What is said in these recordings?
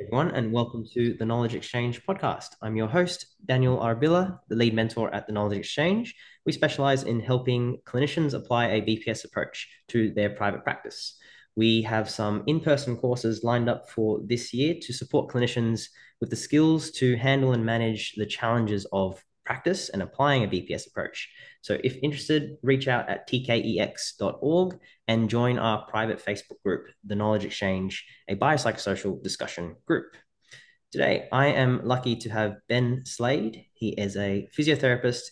everyone, and welcome to the Knowledge Exchange podcast. I'm your host, Daniel Arbilla, the lead mentor at the Knowledge Exchange. We specialize in helping clinicians apply a BPS approach to their private practice. We have some in person courses lined up for this year to support clinicians with the skills to handle and manage the challenges of practice and applying a BPS approach. So, if interested, reach out at tkex.org and join our private Facebook group, The Knowledge Exchange, a biopsychosocial discussion group. Today, I am lucky to have Ben Slade. He is a physiotherapist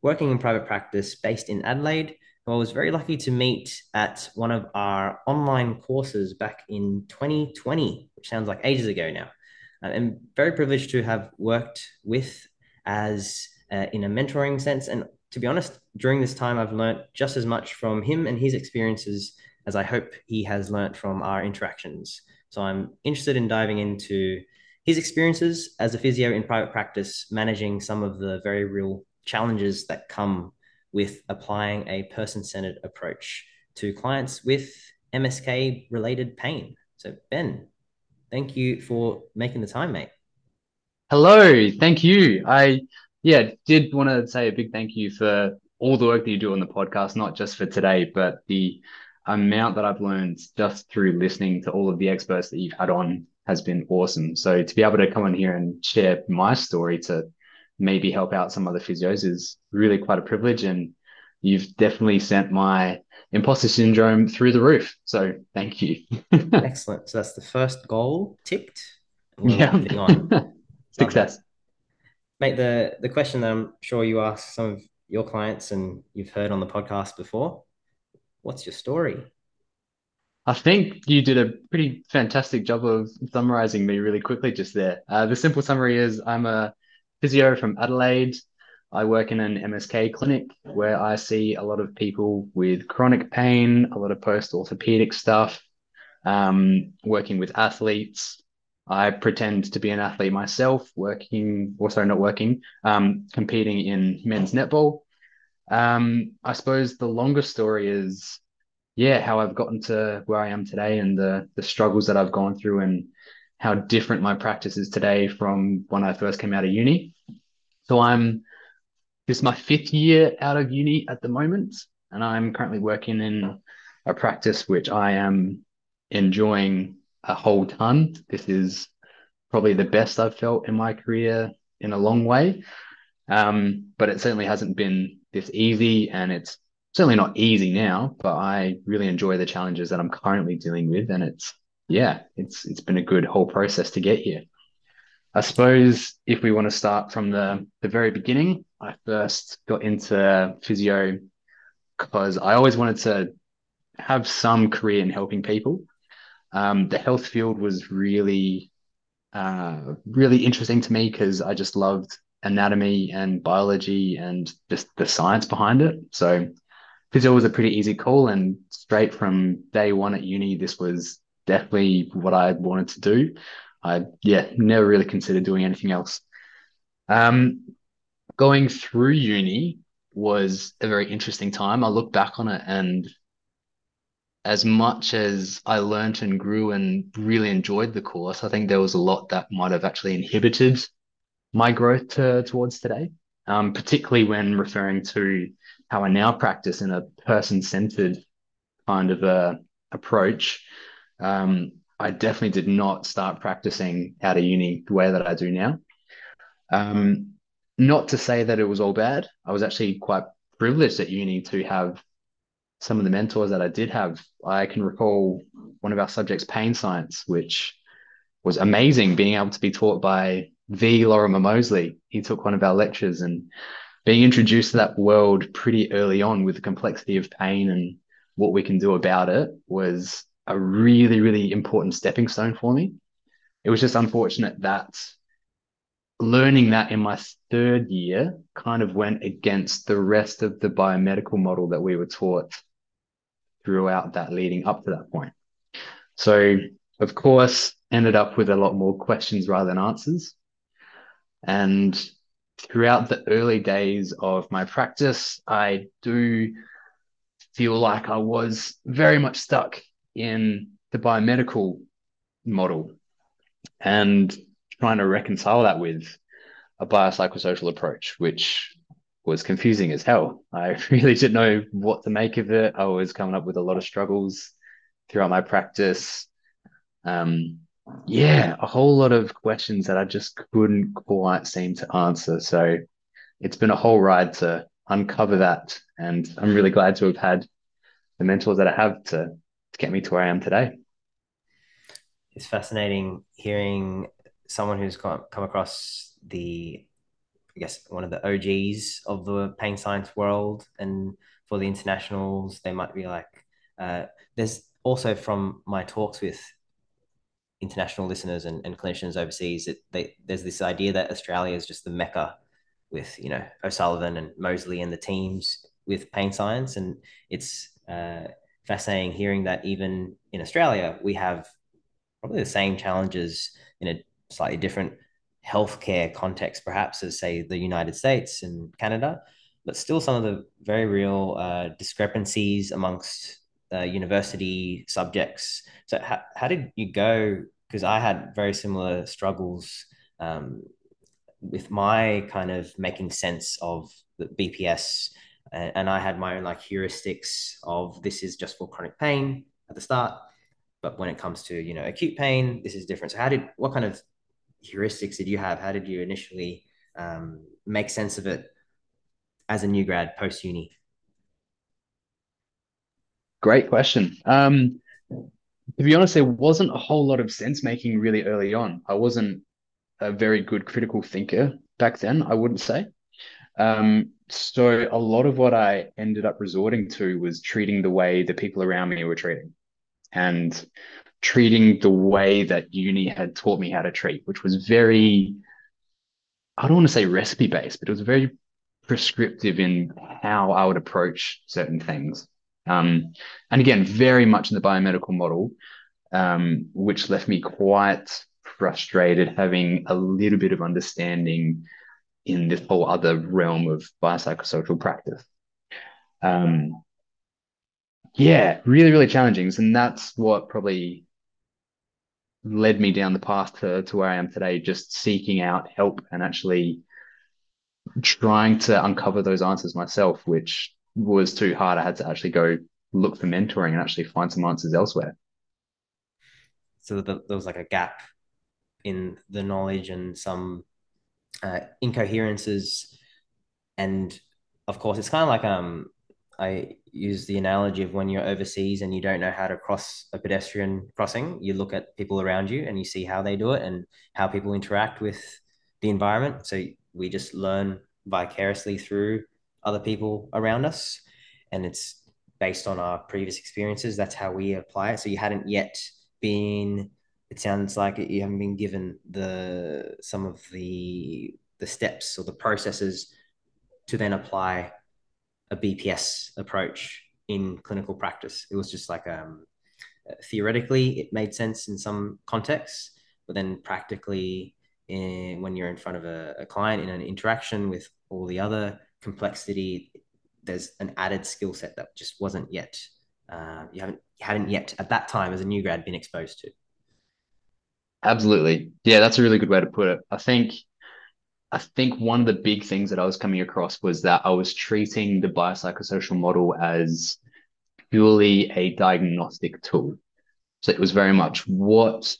working in private practice based in Adelaide. Who I was very lucky to meet at one of our online courses back in 2020, which sounds like ages ago now. Uh, I'm very privileged to have worked with as uh, in a mentoring sense. And to be honest, during this time, I've learned just as much from him and his experiences as I hope he has learned from our interactions. So I'm interested in diving into his experiences as a physio in private practice, managing some of the very real challenges that come with applying a person centered approach to clients with MSK related pain. So, Ben, thank you for making the time, mate. Hello, thank you. I yeah, did want to say a big thank you for all the work that you do on the podcast, not just for today, but the amount that I've learned just through listening to all of the experts that you've had on has been awesome. So to be able to come on here and share my story to maybe help out some other physios is really quite a privilege. And you've definitely sent my imposter syndrome through the roof. So thank you. Excellent. So that's the first goal ticked. yeah. Success mate, the the question that I'm sure you ask some of your clients and you've heard on the podcast before, what's your story? I think you did a pretty fantastic job of summarizing me really quickly just there. Uh, the simple summary is I'm a physio from Adelaide. I work in an MSK clinic where I see a lot of people with chronic pain, a lot of post orthopedic stuff, um, working with athletes, I pretend to be an athlete myself, working, or sorry, not working, um, competing in men's netball. Um, I suppose the longer story is, yeah, how I've gotten to where I am today and the the struggles that I've gone through and how different my practice is today from when I first came out of uni. So I'm this is my fifth year out of uni at the moment, and I'm currently working in a practice which I am enjoying a whole ton. This is probably the best I've felt in my career in a long way. Um, but it certainly hasn't been this easy, and it's certainly not easy now. But I really enjoy the challenges that I'm currently dealing with, and it's yeah, it's it's been a good whole process to get here. I suppose if we want to start from the the very beginning, I first got into physio because I always wanted to have some career in helping people um, the health field was really, uh, really interesting to me because I just loved anatomy and biology and just the science behind it. So physio was a pretty easy call, and straight from day one at uni, this was definitely what I wanted to do. I yeah, never really considered doing anything else. Um, going through uni was a very interesting time. I look back on it and as much as I learned and grew and really enjoyed the course, I think there was a lot that might have actually inhibited my growth to, towards today, um, particularly when referring to how I now practice in a person centered kind of a approach. Um, I definitely did not start practicing out of uni the way that I do now. Um, not to say that it was all bad. I was actually quite privileged at uni to have some of the mentors that I did have, I can recall one of our subjects, pain science, which was amazing being able to be taught by G. Lorimer Moseley. He took one of our lectures and being introduced to that world pretty early on with the complexity of pain and what we can do about it was a really, really important stepping stone for me. It was just unfortunate that learning that in my third year kind of went against the rest of the biomedical model that we were taught throughout that leading up to that point. So, of course, ended up with a lot more questions rather than answers. And throughout the early days of my practice, I do feel like I was very much stuck in the biomedical model. and trying to reconcile that with a biopsychosocial approach, which was confusing as hell. I really didn't know what to make of it. I was coming up with a lot of struggles throughout my practice. Um, yeah, a whole lot of questions that I just couldn't quite seem to answer. So it's been a whole ride to uncover that. And I'm really glad to have had the mentors that I have to, to get me to where I am today. It's fascinating hearing someone who's come, come across the, I guess, one of the OGs of the pain science world. And for the internationals, they might be like, uh, there's also from my talks with international listeners and, and clinicians overseas that they, there's this idea that Australia is just the mecca with you know O'Sullivan and Moseley and the teams with pain science, and it's uh, fascinating hearing that even in Australia we have probably the same challenges in a slightly different healthcare context, perhaps as say the United States and Canada, but still some of the very real uh, discrepancies amongst uh, university subjects. So how, how did you go? Because I had very similar struggles um, with my kind of making sense of the BPS. And, and I had my own like heuristics of this is just for chronic pain at the start. But when it comes to, you know, acute pain, this is different. So how did, what kind of heuristics did you have? How did you initially um, make sense of it as a new grad post uni? Great question. Um, to be honest, there wasn't a whole lot of sense making really early on. I wasn't a very good critical thinker back then, I wouldn't say. Um, so a lot of what I ended up resorting to was treating the way the people around me were treating and treating the way that uni had taught me how to treat, which was very, I don't want to say recipe based, but it was very prescriptive in how I would approach certain things. Um, and again, very much in the biomedical model, um, which left me quite frustrated having a little bit of understanding in this whole other realm of biopsychosocial practice. Um, yeah, really, really challenging. And that's what probably led me down the path to, to where I am today, just seeking out help and actually trying to uncover those answers myself, which was too hard. I had to actually go look for mentoring and actually find some answers elsewhere. So there was like a gap in the knowledge and some uh, incoherences. And of course, it's kind of like um, I use the analogy of when you're overseas and you don't know how to cross a pedestrian crossing, you look at people around you and you see how they do it and how people interact with the environment. So we just learn vicariously through other people around us. And it's based on our previous experiences. That's how we apply it. So you hadn't yet been it sounds like you haven't been given the some of the the steps or the processes to then apply a BPS approach in clinical practice. It was just like um, theoretically it made sense in some contexts, but then practically in, when you're in front of a, a client in an interaction with all the other complexity, there's an added skill set that just wasn't yet uh, you haven't you hadn't yet at that time as a new grad been exposed to. Absolutely. Yeah, that's a really good way to put it. I think I think one of the big things that I was coming across was that I was treating the biopsychosocial model as purely a diagnostic tool. So it was very much what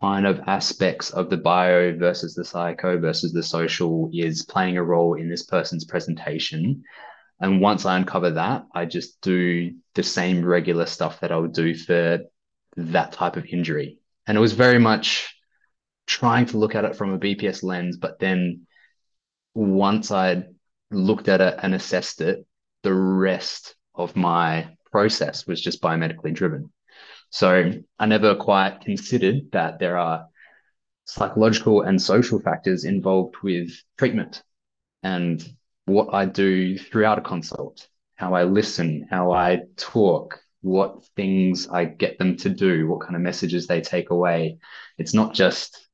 kind of aspects of the bio versus the psycho versus the social is playing a role in this person's presentation. And once I uncover that, I just do the same regular stuff that I would do for that type of injury. And it was very much trying to look at it from a BPS lens, but then once I looked at it and assessed it, the rest of my process was just biomedically driven. So I never quite considered that there are psychological and social factors involved with treatment and what I do throughout a consult, how I listen, how I talk, what things I get them to do, what kind of messages they take away. It's not just,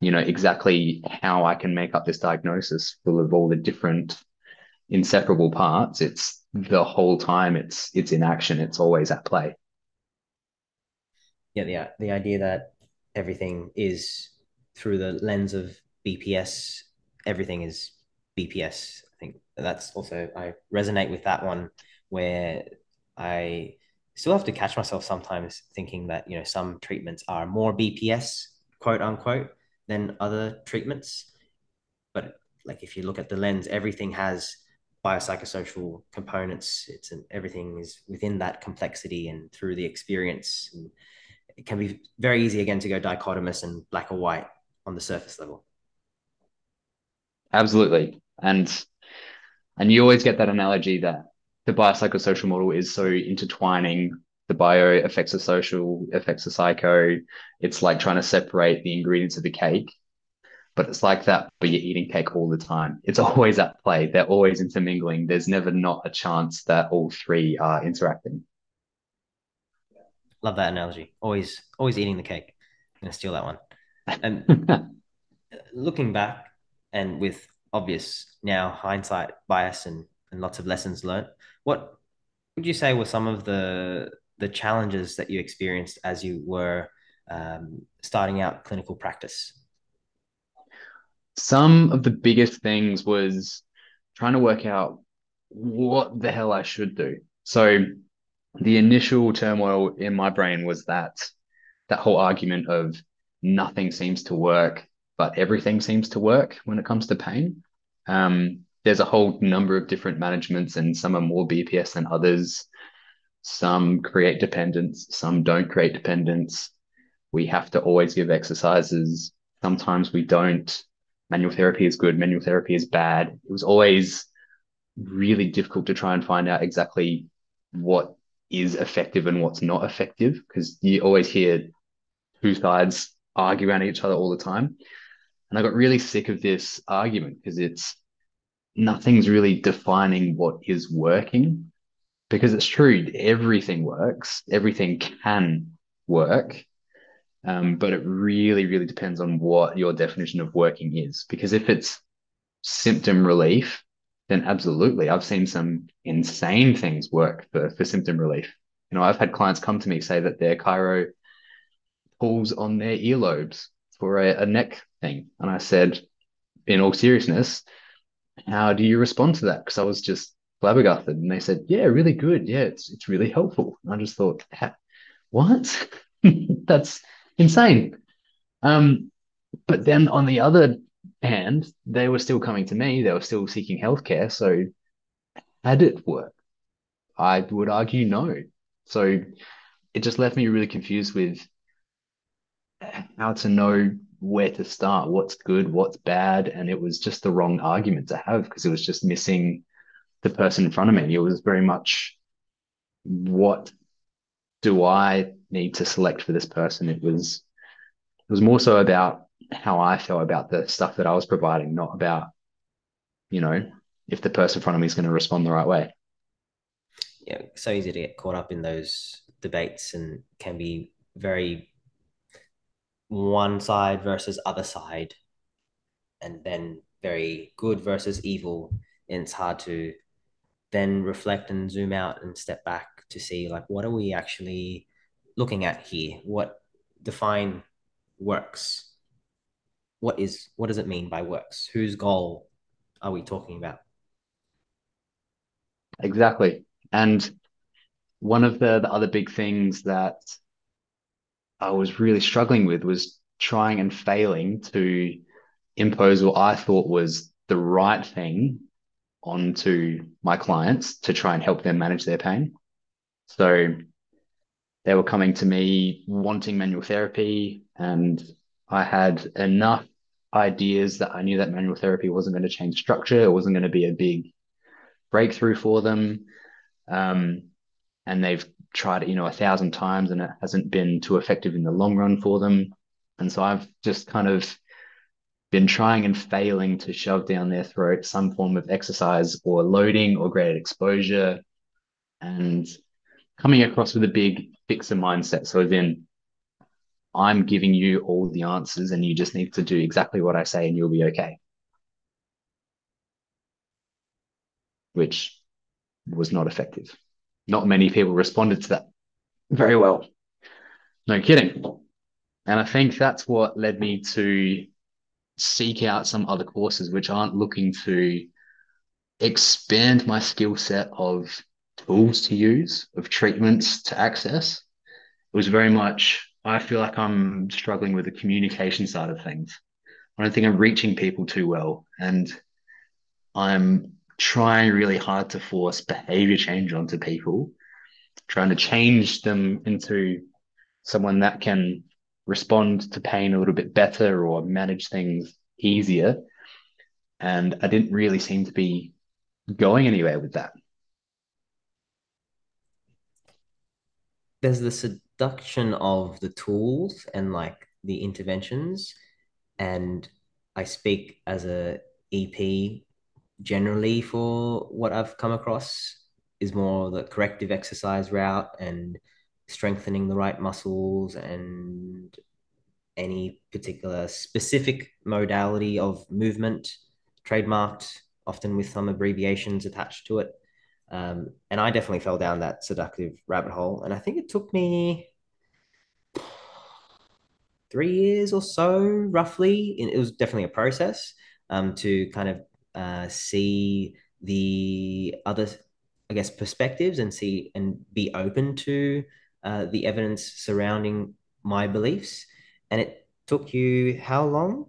you know, exactly how I can make up this diagnosis full of all the different inseparable parts. It's the whole time it's it's in action, it's always at play. Yeah, the the idea that everything is through the lens of BPS, everything is BPS. I think that's also, I resonate with that one where I still have to catch myself sometimes thinking that, you know, some treatments are more BPS, quote unquote, than other treatments. But like if you look at the lens, everything has biopsychosocial components. It's an, everything is within that complexity and through the experience. And it can be very easy again to go dichotomous and black or white on the surface level. Absolutely. And and you always get that analogy that the biopsychosocial model is so intertwining the bio affects the social affects the psycho. It's like trying to separate the ingredients of the cake but it's like that but you're eating cake all the time. It's always at play. They're always intermingling. There's never not a chance that all three are interacting. Love that analogy. Always always eating the cake. I'm gonna steal that one. And looking back and with obvious now hindsight bias and, and lots of lessons learned what would you say were some of the the challenges that you experienced as you were um, starting out clinical practice some of the biggest things was trying to work out what the hell I should do. So the initial turmoil in my brain was that that whole argument of nothing seems to work, but everything seems to work when it comes to pain. Um, there's a whole number of different managements, and some are more BPS than others. Some create dependence, some don't create dependence. We have to always give exercises. Sometimes we don't manual therapy is good, manual therapy is bad. It was always really difficult to try and find out exactly what is effective and what's not effective because you always hear two sides argue around each other all the time. And I got really sick of this argument because it's nothing's really defining what is working because it's true, everything works, everything can work. Um, but it really, really depends on what your definition of working is. Because if it's symptom relief, then absolutely, I've seen some insane things work for, for symptom relief. You know, I've had clients come to me say that their chiro pulls on their earlobes for a, a neck thing. And I said, in all seriousness, how do you respond to that? Because I was just flabbergasted. And they said, yeah, really good. Yeah, it's, it's really helpful. And I just thought, what? That's insane. Um, but then on the other hand, they were still coming to me. They were still seeking healthcare. So had it worked? I would argue no. So it just left me really confused with how to know where to start, what's good, what's bad. And it was just the wrong argument to have because it was just missing the person in front of me. It was very much what do I need to select for this person? It was it was more so about how I felt about the stuff that I was providing, not about, you know, if the person in front of me is going to respond the right way. Yeah, so easy to get caught up in those debates and can be very one side versus other side and then very good versus evil and it's hard to then reflect and zoom out and step back to see like what are we actually looking at here? What define works? What is what does it mean by works? Whose goal are we talking about? Exactly. And one of the, the other big things that i was really struggling with was trying and failing to impose what i thought was the right thing onto my clients to try and help them manage their pain so they were coming to me wanting manual therapy, and I had enough ideas that I knew that manual therapy wasn't going to change structure. It wasn't going to be a big breakthrough for them. Um, and they've tried it, you know, a thousand times and it hasn't been too effective in the long run for them. And so I've just kind of been trying and failing to shove down their throat some form of exercise or loading or graded exposure. And coming across with a big fixer mindset. So then I'm giving you all the answers and you just need to do exactly what I say and you'll be okay. Which was not effective. Not many people responded to that very well. No kidding. And I think that's what led me to seek out some other courses which aren't looking to expand my skill set of tools to use, of treatments to access. It was very much, I feel like I'm struggling with the communication side of things. I don't think I'm reaching people too well. And I'm trying really hard to force behavior change onto people, trying to change them into someone that can respond to pain a little bit better or manage things easier. And I didn't really seem to be going anywhere with that. There's the seduction of the tools and like the interventions. And I speak as a EP generally for what I've come across is more the corrective exercise route and strengthening the right muscles and any particular specific modality of movement trademarked often with some abbreviations attached to it. Um, and i definitely fell down that seductive rabbit hole. And i think it took me three years or so roughly. It was definitely a process um, to kind of uh, see the other i guess perspectives and see and be open to uh, the evidence surrounding my beliefs. And it took you how long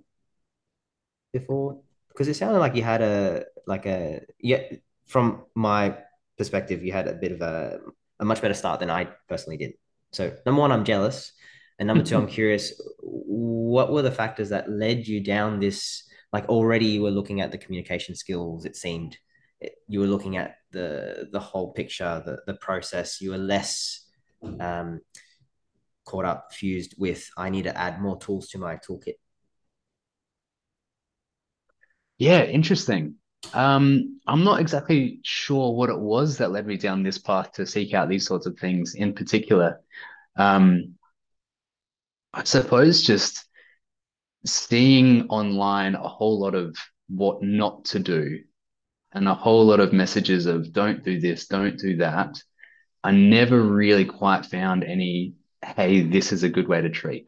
before? Because it sounded like you had a like a yeah. From my perspective, you had a bit of a a much better start than I personally did. So number one, I'm jealous, and number two, I'm curious. What were the factors that led you down this? Like already, you were looking at the communication skills. It seemed you were looking at the the whole picture, the the process. You were less um, caught up, fused with I need to add more tools to my toolkit. Yeah, interesting. Um, I'm not exactly sure what it was that led me down this path to seek out these sorts of things in particular. Um, I suppose just seeing online a whole lot of what not to do and a whole lot of messages of don't do this, don't do that, I never really quite found any, hey, this is a good way to treat.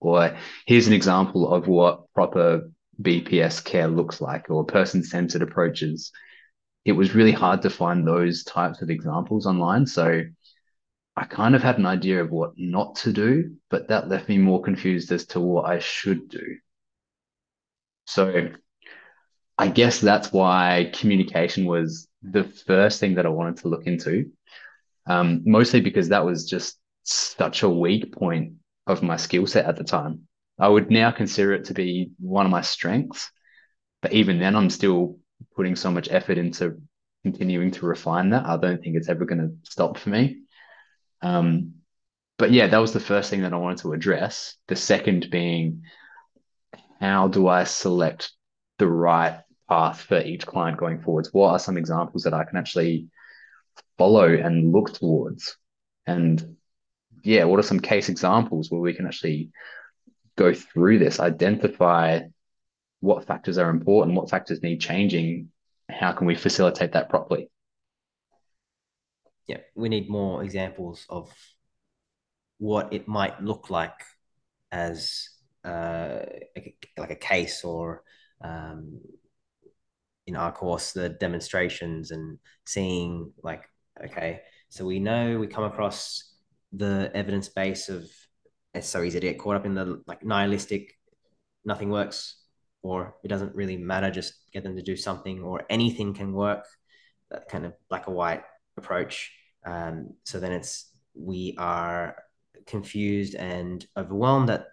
Or here's an example of what proper BPS care looks like or person centered approaches. It was really hard to find those types of examples online. So I kind of had an idea of what not to do, but that left me more confused as to what I should do. So I guess that's why communication was the first thing that I wanted to look into um, mostly because that was just such a weak point of my skill set at the time. I would now consider it to be one of my strengths, but even then, I'm still putting so much effort into continuing to refine that. I don't think it's ever going to stop for me. Um, but yeah, that was the first thing that I wanted to address. The second being, how do I select the right path for each client going forwards? What are some examples that I can actually follow and look towards? And yeah, what are some case examples where we can actually go through this, identify what factors are important, what factors need changing, how can we facilitate that properly? Yeah, we need more examples of what it might look like as uh, like a case or um, in our course the demonstrations and seeing like okay so we know we come across the evidence base of it's so easy to get caught up in the like nihilistic nothing works or it doesn't really matter just get them to do something or anything can work that kind of black or white approach. Um, so then it's we are confused and overwhelmed that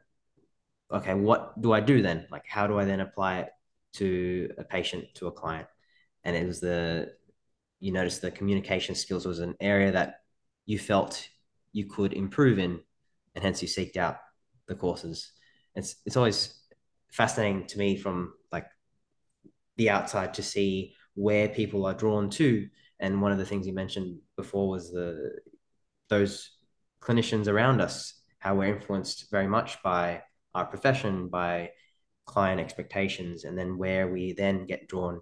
okay what do i do then? Like how do i then apply it to a patient to a client? And it was the you noticed the communication skills was an area that you felt you could improve in and hence you seeked out the courses. It's it's always fascinating to me from like the outside to see where people are drawn to. And one of the things you mentioned before was the those clinicians around us how we're influenced very much by our profession by client expectations and then where we then get drawn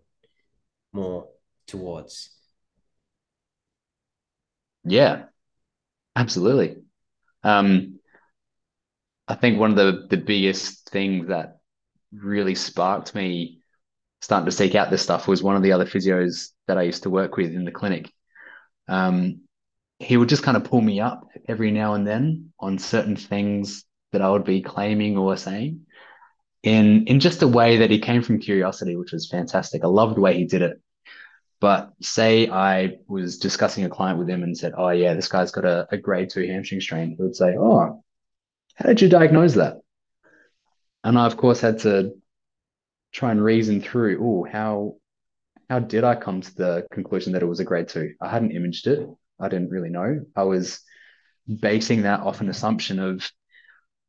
more towards yeah absolutely um I think one of the the biggest things that really sparked me starting to seek out this stuff was one of the other physios that I used to work with in the clinic. Um, he would just kind of pull me up every now and then on certain things that I would be claiming or saying in in just a way that he came from curiosity, which was fantastic. I loved the way he did it. But say I was discussing a client with him and said, Oh yeah, this guy's got a, a grade two hamstring strain, he would say, Oh, how did you diagnose that? And I of course had to try and reason through, oh, how how did I come to the conclusion that it was a grade two? I hadn't imaged it. I didn't really know. I was basing that off an assumption of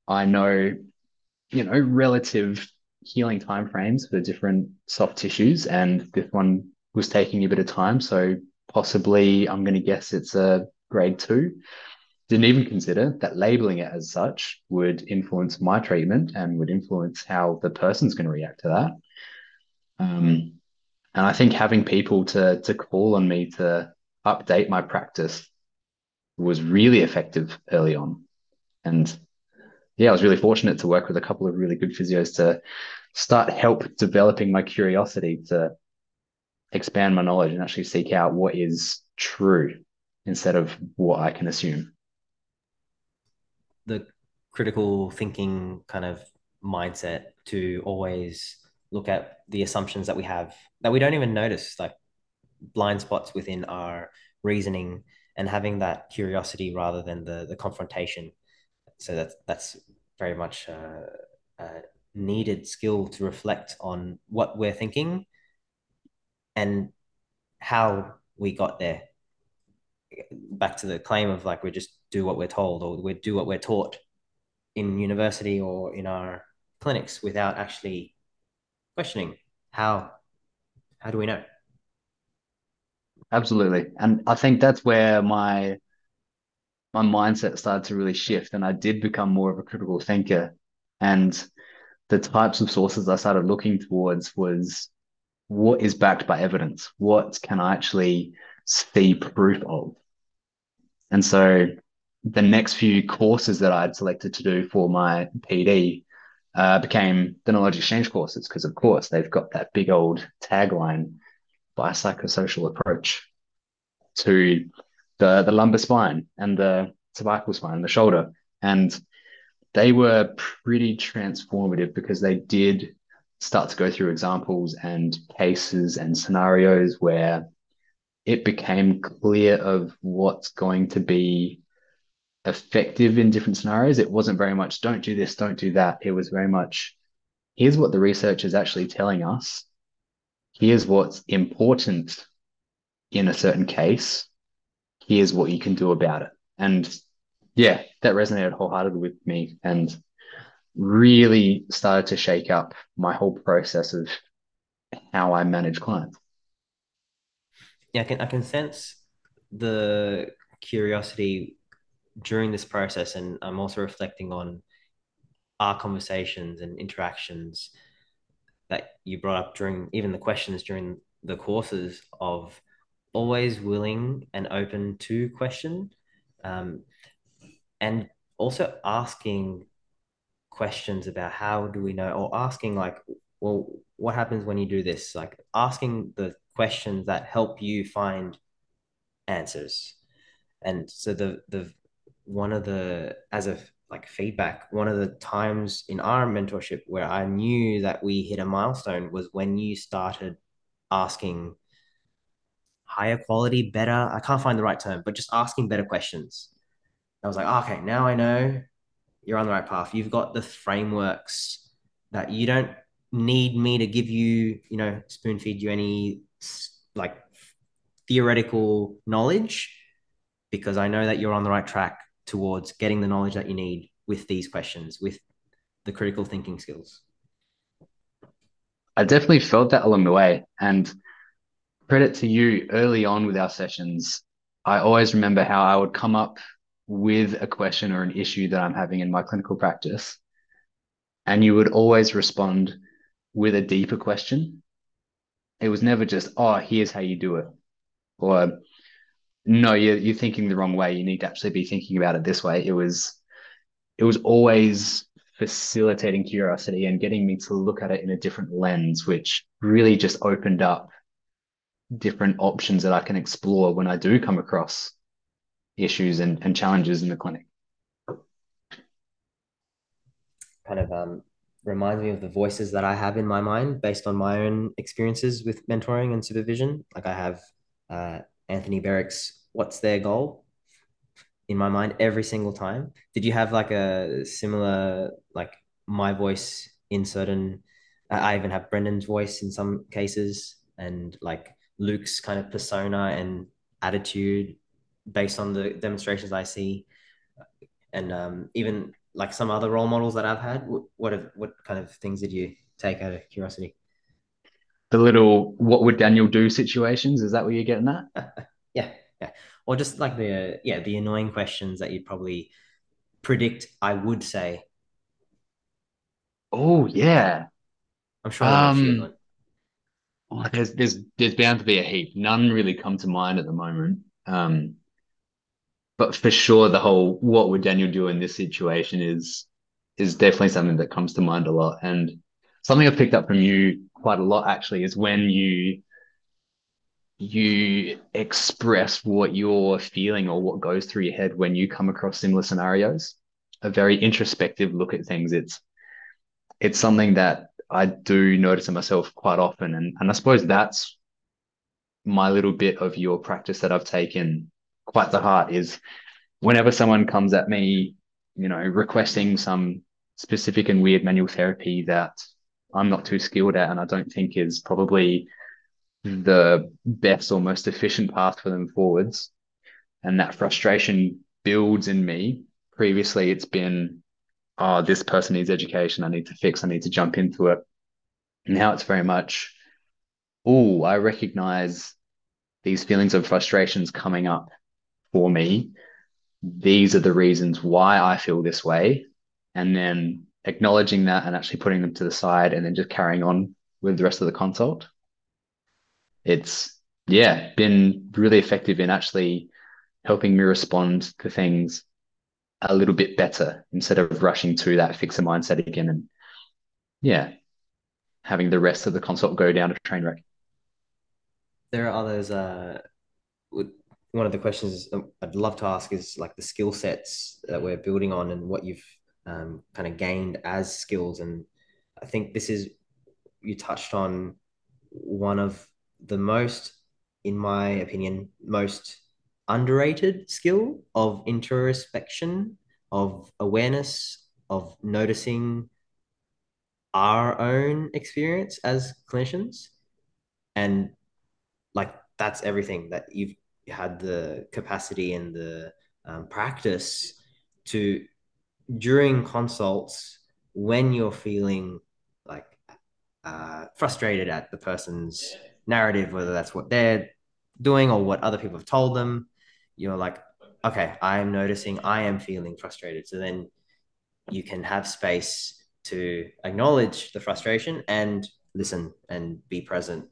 I know, you know, relative healing timeframes for different soft tissues, and this one was taking a bit of time. So possibly I'm going to guess it's a grade two. Didn't even consider that labeling it as such would influence my treatment and would influence how the person's going to react to that. Um, and I think having people to to call on me to update my practice was really effective early on. And yeah, I was really fortunate to work with a couple of really good physios to start help developing my curiosity to expand my knowledge and actually seek out what is true instead of what I can assume. The critical thinking kind of mindset to always look at the assumptions that we have that we don't even notice, like blind spots within our reasoning and having that curiosity rather than the the confrontation. So that's that's very much a, a needed skill to reflect on what we're thinking and how we got there. Back to the claim of like we just do what we're told or we do what we're taught in university or in our clinics without actually questioning how how do we know? Absolutely. And i think that's where my my mindset started to really shift and i did become more of a critical thinker. And the types of sources i started looking towards was what is backed by evidence what can i actually see proof of and so the next few courses that i had selected to do for my pd uh, became the knowledge exchange courses because, of course, they've got that big old tagline biopsychosocial approach to the, the lumbar spine and the cervical spine and the shoulder. And they were pretty transformative because they did start to go through examples and cases and scenarios where it became clear of what's going to be effective in different scenarios. It wasn't very much, don't do this, don't do that. It was very much, here's what the research is actually telling us. Here's what's important in a certain case. Here's what you can do about it. And yeah, that resonated wholeheartedly with me and really started to shake up my whole process of how I manage clients. Yeah, I can I can sense the curiosity during this process, and I'm also reflecting on our conversations and interactions that you brought up during even the questions during the courses of always willing and open to question um, and also asking questions about how do we know or asking like well what happens when you do this? Like asking the questions that help you find answers. And so the the one of the as a like feedback one of the times in our mentorship where i knew that we hit a milestone was when you started asking higher quality better i can't find the right term but just asking better questions. I was like oh, okay now i know you're on the right path you've got the frameworks that you don't need me to give you you know spoon feed you any like theoretical knowledge because i know that you're on the right track towards getting the knowledge that you need with these questions, with the critical thinking skills? I definitely felt that along the way. And credit to you early on with our sessions. I always remember how I would come up with a question or an issue that I'm having in my clinical practice. And you would always respond with a deeper question. It was never just, oh, here's how you do it. Or no, you're you're thinking the wrong way. You need to actually be thinking about it this way. It was it was always facilitating curiosity and getting me to look at it in a different lens, which really just opened up different options that I can explore when I do come across issues and, and challenges in the clinic. Kind of um, reminds me of the voices that I have in my mind based on my own experiences with mentoring and supervision. Like I have uh, Anthony Barrick's What's Their Goal in my mind every single time. Did you have like a similar, like my voice in certain, I even have Brendan's voice in some cases and like Luke's kind of persona and attitude based on the demonstrations I see. And um, even like some other role models that I've had, what have, what kind of things did you take out of curiosity? The little what would Daniel do situations, is that what you're getting at? yeah yeah or just like the yeah the annoying questions that you'd probably predict i would say oh yeah i'm sure um, oh, there's there's there's bound to be a heap none really come to mind at the moment um but for sure the whole what would daniel do in this situation is is definitely something that comes to mind a lot. And something i've picked up from you quite a lot actually is when you you express what you're feeling or what goes through your head when you come across similar scenarios a very introspective look at things. It's it's something that i do notice in myself quite often. And, and i suppose that's my little bit of your practice that i've taken quite the heart is whenever someone comes at me you know requesting some specific and weird manual therapy that i'm not too skilled at and i don't think is probably the best or most efficient path for them forwards. And that frustration builds in me. Previously, it's been, oh, this person needs education. I need to fix. I need to jump into it. Now it's very much, oh, I recognize these feelings of frustrations coming up for me. These are the reasons why I feel this way. And then acknowledging that and actually putting them to the side and then just carrying on with the rest of the consult it's yeah been really effective in actually helping me respond to things a little bit better instead of rushing to that fixer mindset again and yeah having the rest of the consult go down a train wreck there are others uh one of the questions i'd love to ask is like the skill sets that we're building on and what you've um, kind of gained as skills and i think this is you touched on one of the most, in my opinion, most underrated skill of introspection, of awareness, of noticing our own experience as clinicians. And like that's everything that you've had the capacity and the um, practice to during consults when you're feeling like uh, frustrated at the person's narrative, whether that's what they're doing or what other people have told them, you're like, okay, I am noticing, I am feeling frustrated. So then you can have space to acknowledge the frustration and listen and be present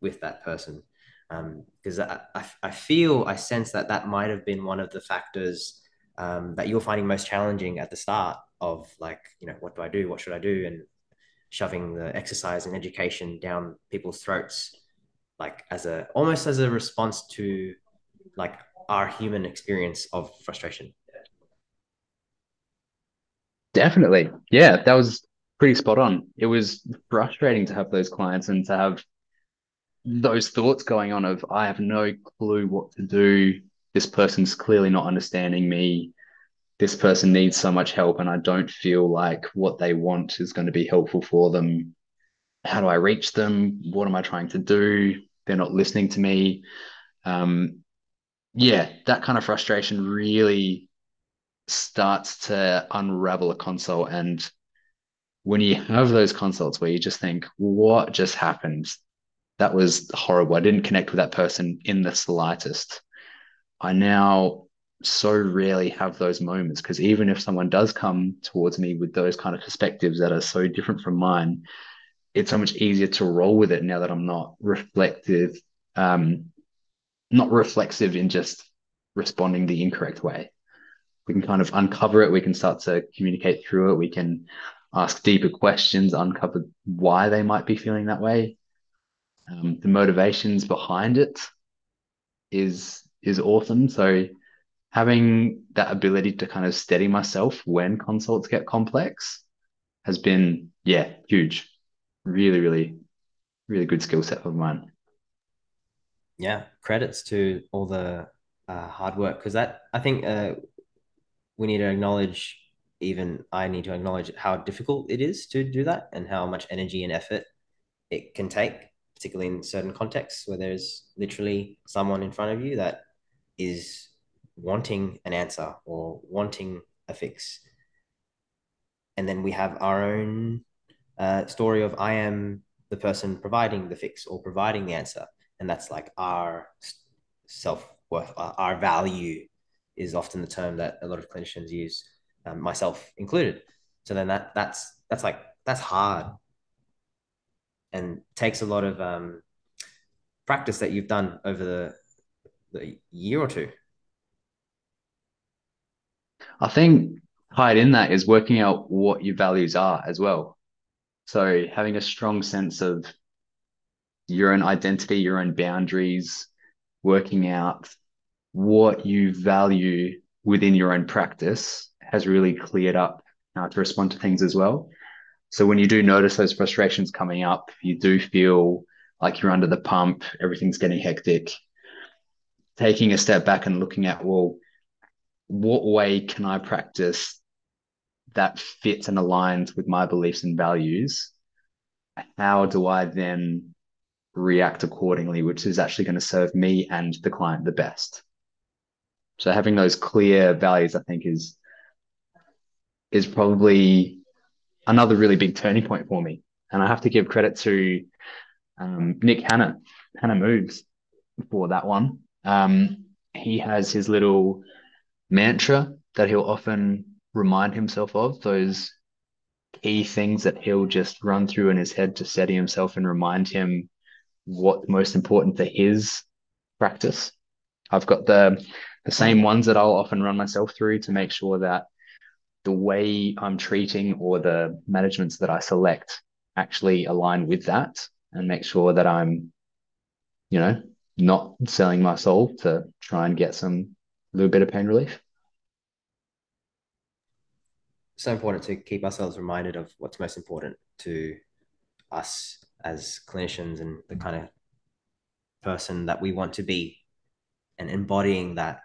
with that person. Because um, I, I feel, I sense that that might have been one of the factors um, that you're finding most challenging at the start of like, you know, what do I do? What should I do? And shoving the exercise and education down people's throats like as a almost as a response to like our human experience of frustration definitely yeah that was pretty spot on it was frustrating to have those clients and to have those thoughts going on of i have no clue what to do this person's clearly not understanding me this person needs so much help and I don't feel like what they want is going to be helpful for them. How do I reach them? What am I trying to do? They're not listening to me. Um, yeah, that kind of frustration really starts to unravel a consult. And when you have those consults where you just think, what just happened? That was horrible. I didn't connect with that person in the slightest. I now so rarely have those moments because even if someone does come towards me with those kind of perspectives that are so different from mine, it's so much easier to roll with it now that I'm not reflective, um, not reflexive in just responding the incorrect way, we can kind of uncover it. We can start to communicate through it. We can ask deeper questions, uncover why they might be feeling that way. Um, the motivations behind it is is awesome. So having that ability to kind of steady myself when consults get complex has been, yeah, huge. Really, really, really good skill set of mine. Yeah, credits to all the uh, hard work because that I think uh, we need to acknowledge. Even I need to acknowledge how difficult it is to do that and how much energy and effort it can take, particularly in certain contexts where there's literally someone in front of you that is wanting an answer or wanting a fix. And then we have our own uh, story of I am the person providing the fix or providing the answer. And that's like our self worth, our value is often the term that a lot of clinicians use, um, myself included. So then that that's that's like that's hard and takes a lot of um, practice that you've done over the the year or two. I think tied in that is working out what your values are as well. So having a strong sense of your own identity, your own boundaries, working out what you value within your own practice has really cleared up how to respond to things as well. So when you do notice those frustrations coming up, you do feel like you're under the pump, everything's getting hectic. Taking a step back and looking at, well, what way can I practice that fits and aligns with my beliefs and values? How do I then react accordingly, which is actually going to serve me and the client the best? So having those clear values, I think, is is probably another really big turning point for me. And I have to give credit to um, Nick Hanna, Hanna Moves, for that one. Um, he has his little mantra that he'll often remind himself of, those key things that he'll just run through in his head to steady himself and remind him what's most important for his practice. I've got the the same ones that I'll often run myself through to make sure that the way I'm treating or the managements that I select actually align with that and make sure that I'm, you know, not selling my soul to try and get some little bit of pain relief. So important to keep ourselves reminded of what's most important to us as clinicians and the kind of person that we want to be and embodying that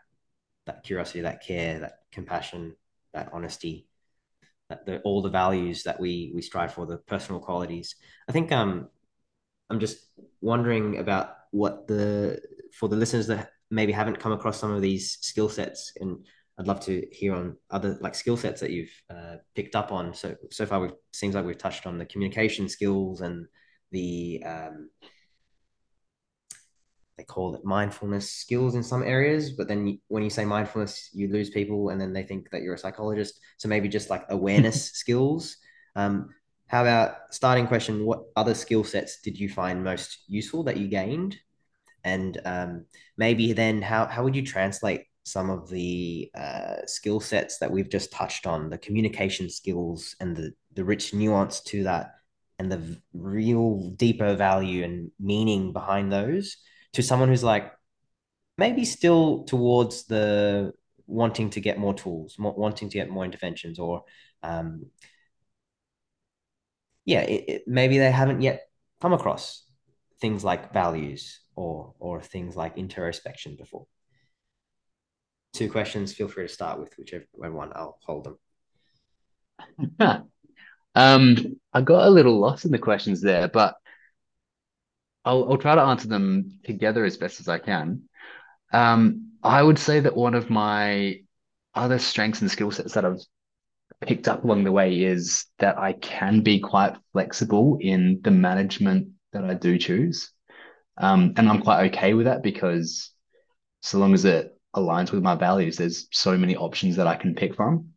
that curiosity that care that compassion that honesty that the, all the values that we we strive for the personal qualities i think um i'm just wondering about what the for the listeners that maybe haven't come across some of these skill sets and I'd love to hear on other like skill sets that you've uh, picked up on. So so far, it seems like we've touched on the communication skills and the um, they call it mindfulness skills in some areas. But then when you say mindfulness, you lose people, and then they think that you're a psychologist. So maybe just like awareness skills. Um, how about starting question? What other skill sets did you find most useful that you gained? And um, maybe then how how would you translate some of the uh, skill sets that we've just touched on, the communication skills and the, the rich nuance to that, and the real deeper value and meaning behind those to someone who's like maybe still towards the wanting to get more tools, more, wanting to get more interventions, or um, yeah, it, it, maybe they haven't yet come across things like values or or things like introspection before two questions. Feel free to start with whichever one. I'll hold them. um, I got a little lost in the questions there, but I'll I'll try to answer them together as best as I can. Um, I would say that one of my other strengths and skill sets that I've picked up along the way is that I can be quite flexible in the management that I do choose. Um, and I'm quite okay with that because so long as it aligns with my values. There's so many options that I can pick from.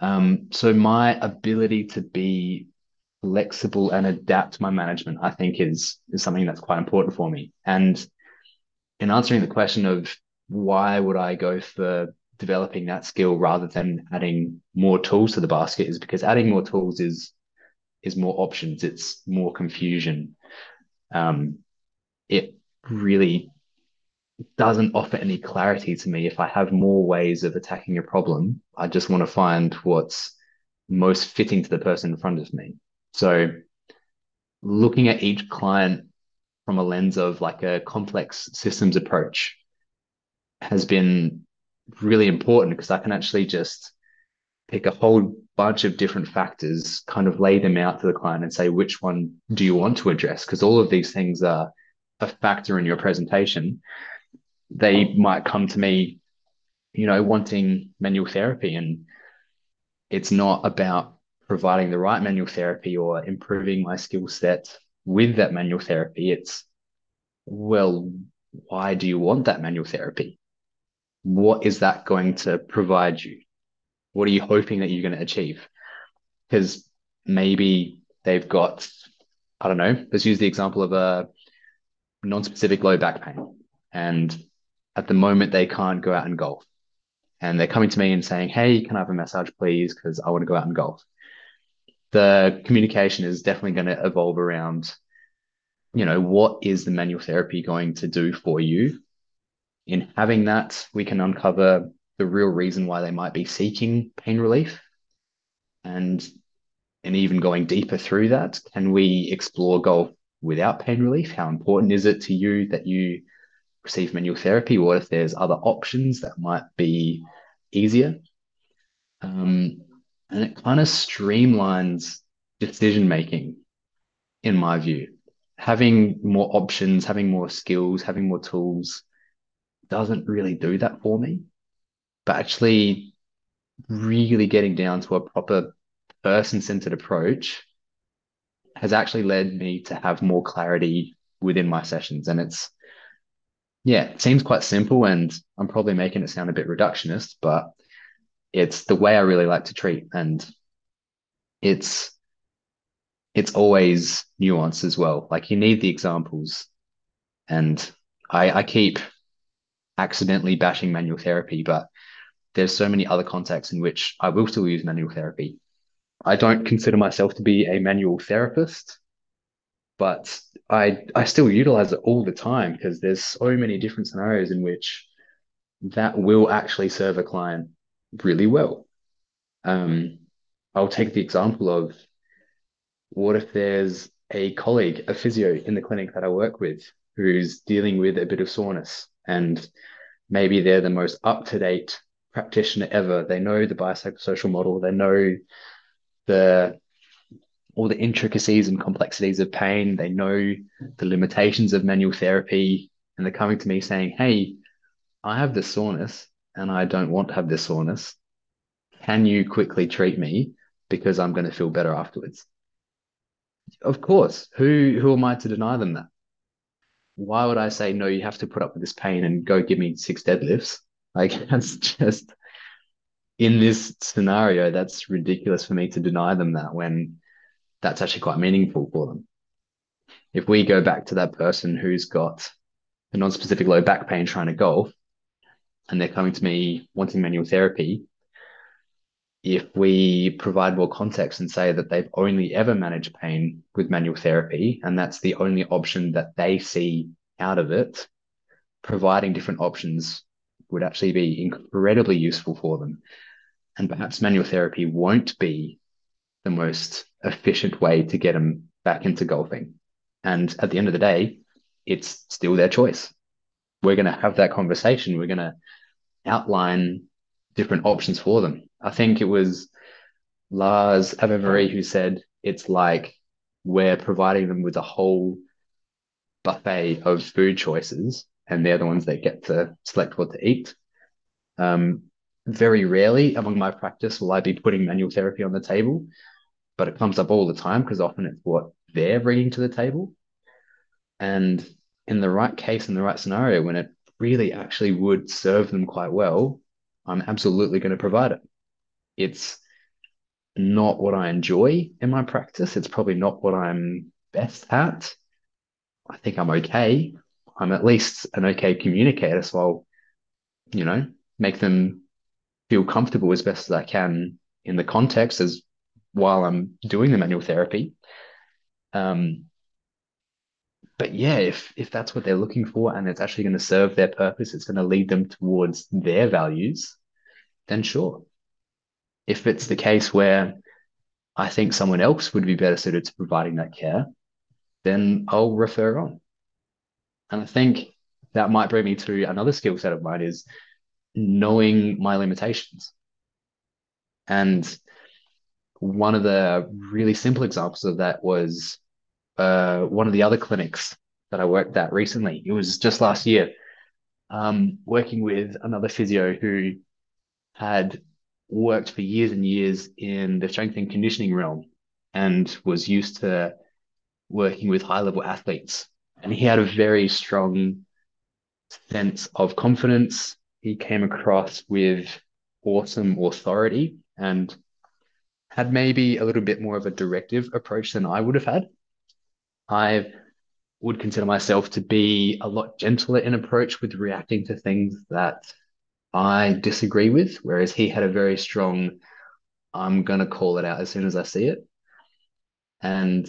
Um, so my ability to be flexible and adapt my management, I think, is is something that's quite important for me. And in answering the question of why would I go for developing that skill rather than adding more tools to the basket is because adding more tools is is more options. It's more confusion. Um, it really doesn't offer any clarity to me. If i have more ways of attacking a problem i just want to find what's most fitting to the person in front of me so looking at each client from a lens of like a complex systems approach has been really important because I can actually just pick a whole bunch of different factors, kind of lay them out to the client and say, which one do you want to address? Because all of these things are a factor in your presentation. They might come to me, you know, wanting manual therapy, and it's not about providing the right manual therapy or improving my skill set with that manual therapy. It's, well, why do you want that manual therapy? what is that going to provide you? What are you hoping that you're going to achieve? Because maybe they've got, I don't know, let's use the example of a non-specific low back pain. And at the moment, they can't go out and golf. And they're coming to me and saying, Hey, can I have a massage, please? Because I want to go out and golf. The communication is definitely going to evolve around, you know, what is the manual therapy going to do for you? in having that, we can uncover the real reason why they might be seeking pain relief. And and even going deeper through that, can we explore golf without pain relief? How important is it to you that you receive manual therapy? What if there's other options that might be easier? Um, and it kind of streamlines decision making, in my view. Having more options, having more skills, having more tools doesn't really do that for me. But actually, really getting down to a proper person centered approach has actually led me to have more clarity within my sessions. And it's, yeah, it seems quite simple. And I'm probably making it sound a bit reductionist, but it's the way I really like to treat. And it's, it's always nuance as well. Like you need the examples. And I, I keep accidentally bashing manual therapy, but there's so many other contexts in which I will still use manual therapy. I don't consider myself to be a manual therapist, but I I still utilize it all the time because there's so many different scenarios in which that will actually serve a client really well. Um, I'll take the example of what if there's a colleague, a physio in the clinic that I work with, who's dealing with a bit of soreness and maybe they're the most up to date practitioner ever. They know the biopsychosocial model. They know the all the intricacies and complexities of pain. They know the limitations of manual therapy, and they're coming to me saying, "Hey, I have this soreness, and I don't want to have this soreness. Can you quickly treat me because I'm going to feel better afterwards?" Of course. Who who am I to deny them that? why would I say no? You have to put up with this pain and go give me six deadlifts. Like that's just in this scenario, that's ridiculous for me to deny them that when that's actually quite meaningful for them. If we go back to that person who's got a non-specific low back pain trying to golf, and they're coming to me wanting manual therapy, if we provide more context and say that they've only ever managed pain with manual therapy and that's the only option that they see out of it, providing different options would actually be incredibly useful for them. And perhaps manual therapy won't be the most efficient way to get them back into golfing. And at the end of the day, it's still their choice. We're going to have that conversation. We're going to outline different options for them. I think it was Lars Avemarie who said it's like we're providing them with a whole buffet of food choices, and they're the ones that get to select what to eat. Um, very rarely among my practice will I be putting manual therapy on the table, but it comes up all the time because often it's what they're bringing to the table. And in the right case, in the right scenario, when it really actually would serve them quite well, I'm absolutely going to provide it. It's not what I enjoy in my practice. It's probably not what I'm best at. I think I'm okay. I'm at least an okay communicator. So I'll, you know, make them feel comfortable as best as I can in the context as while I'm doing the manual therapy. Um, but yeah, if if that's what they're looking for and it's actually going to serve their purpose, it's going to lead them towards their values, then sure. If it's the case where I think someone else would be better suited to providing that care, then I'll refer on. And I think that might bring me to another skill set of mine is knowing my limitations. And one of the really simple examples of that was uh, one of the other clinics that I worked at recently. It was just last year, um, working with another physio who had worked for years and years in the strength and conditioning realm and was used to working with high level athletes. And he had a very strong sense of confidence. He came across with awesome authority and had maybe a little bit more of a directive approach than I would have had. I would consider myself to be a lot gentler in approach with reacting to things that I disagree with, whereas he had a very strong, I'm going to call it out as soon as I see it. And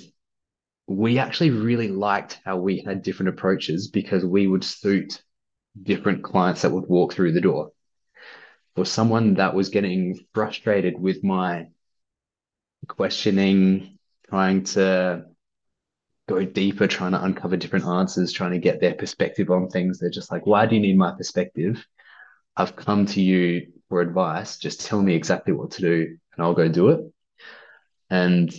we actually really liked how we had different approaches because we would suit different clients that would walk through the door. For someone that was getting frustrated with my questioning, trying to go deeper, trying to uncover different answers, trying to get their perspective on things, they're just like, why do you need my perspective? I've come to you for advice. Just tell me exactly what to do and I'll go do it. And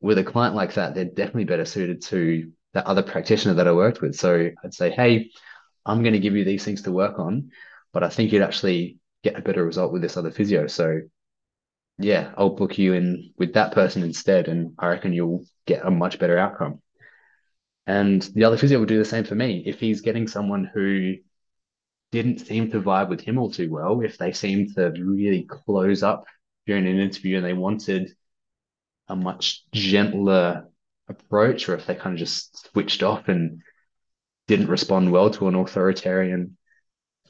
with a client like that, they're definitely better suited to the other practitioner that I worked with. So I'd say, hey, I'm going to give you these things to work on, but I think you'd actually get a better result with this other physio. So yeah, I'll book you in with that person instead. And I reckon you'll get a much better outcome. And the other physio would do the same for me. If he's getting someone who didn't seem to vibe with him all too well, if they seemed to really close up during an interview and they wanted a much gentler approach, or if they kind of just switched off and didn't respond well to an authoritarian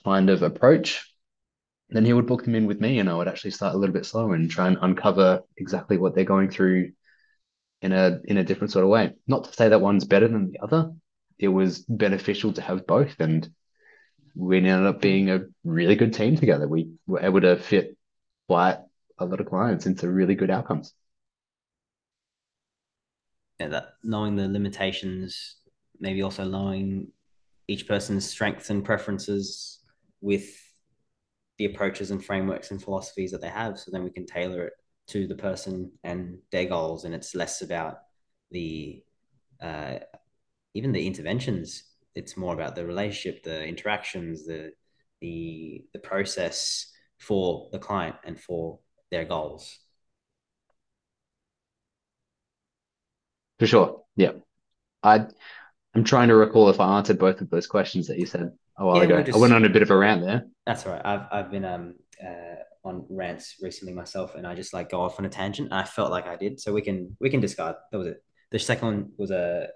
kind of approach, then he would book them in with me and I would actually start a little bit slower and try and uncover exactly what they're going through in a in a different sort of way. Not to say that one's better than the other. It was beneficial to have both and we ended up being a really good team together. We were able to fit quite a lot of clients into really good outcomes. Yeah, that knowing the limitations, maybe also knowing each person's strengths and preferences with the approaches and frameworks and philosophies that they have. So then we can tailor it to the person and their goals. And it's less about the, uh, even the interventions it's more about the relationship, the interactions, the the the process for the client and for their goals. For sure. Yeah. I I'm trying to recall if I answered both of those questions that you said a while yeah, ago. Just, I went on a bit of a rant there. That's all right. I've I've been um uh, on rants recently myself and I just like go off on a tangent. I felt like I did. So we can we can discard. That was it. The second one was a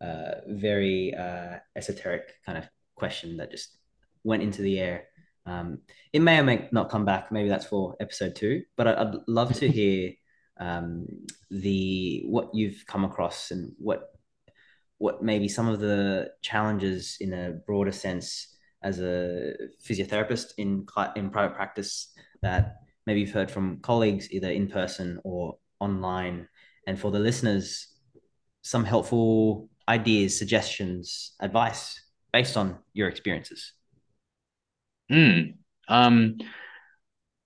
uh, very uh, esoteric kind of question that just went into the air. Um, it may or may not come back. Maybe that's for episode two. But I'd, I'd love to hear um, the what you've come across and what what maybe some of the challenges in a broader sense as a physiotherapist in in private practice that maybe you've heard from colleagues either in person or online and for the listeners some helpful ideas, suggestions, advice based on your experiences? Mm. Um,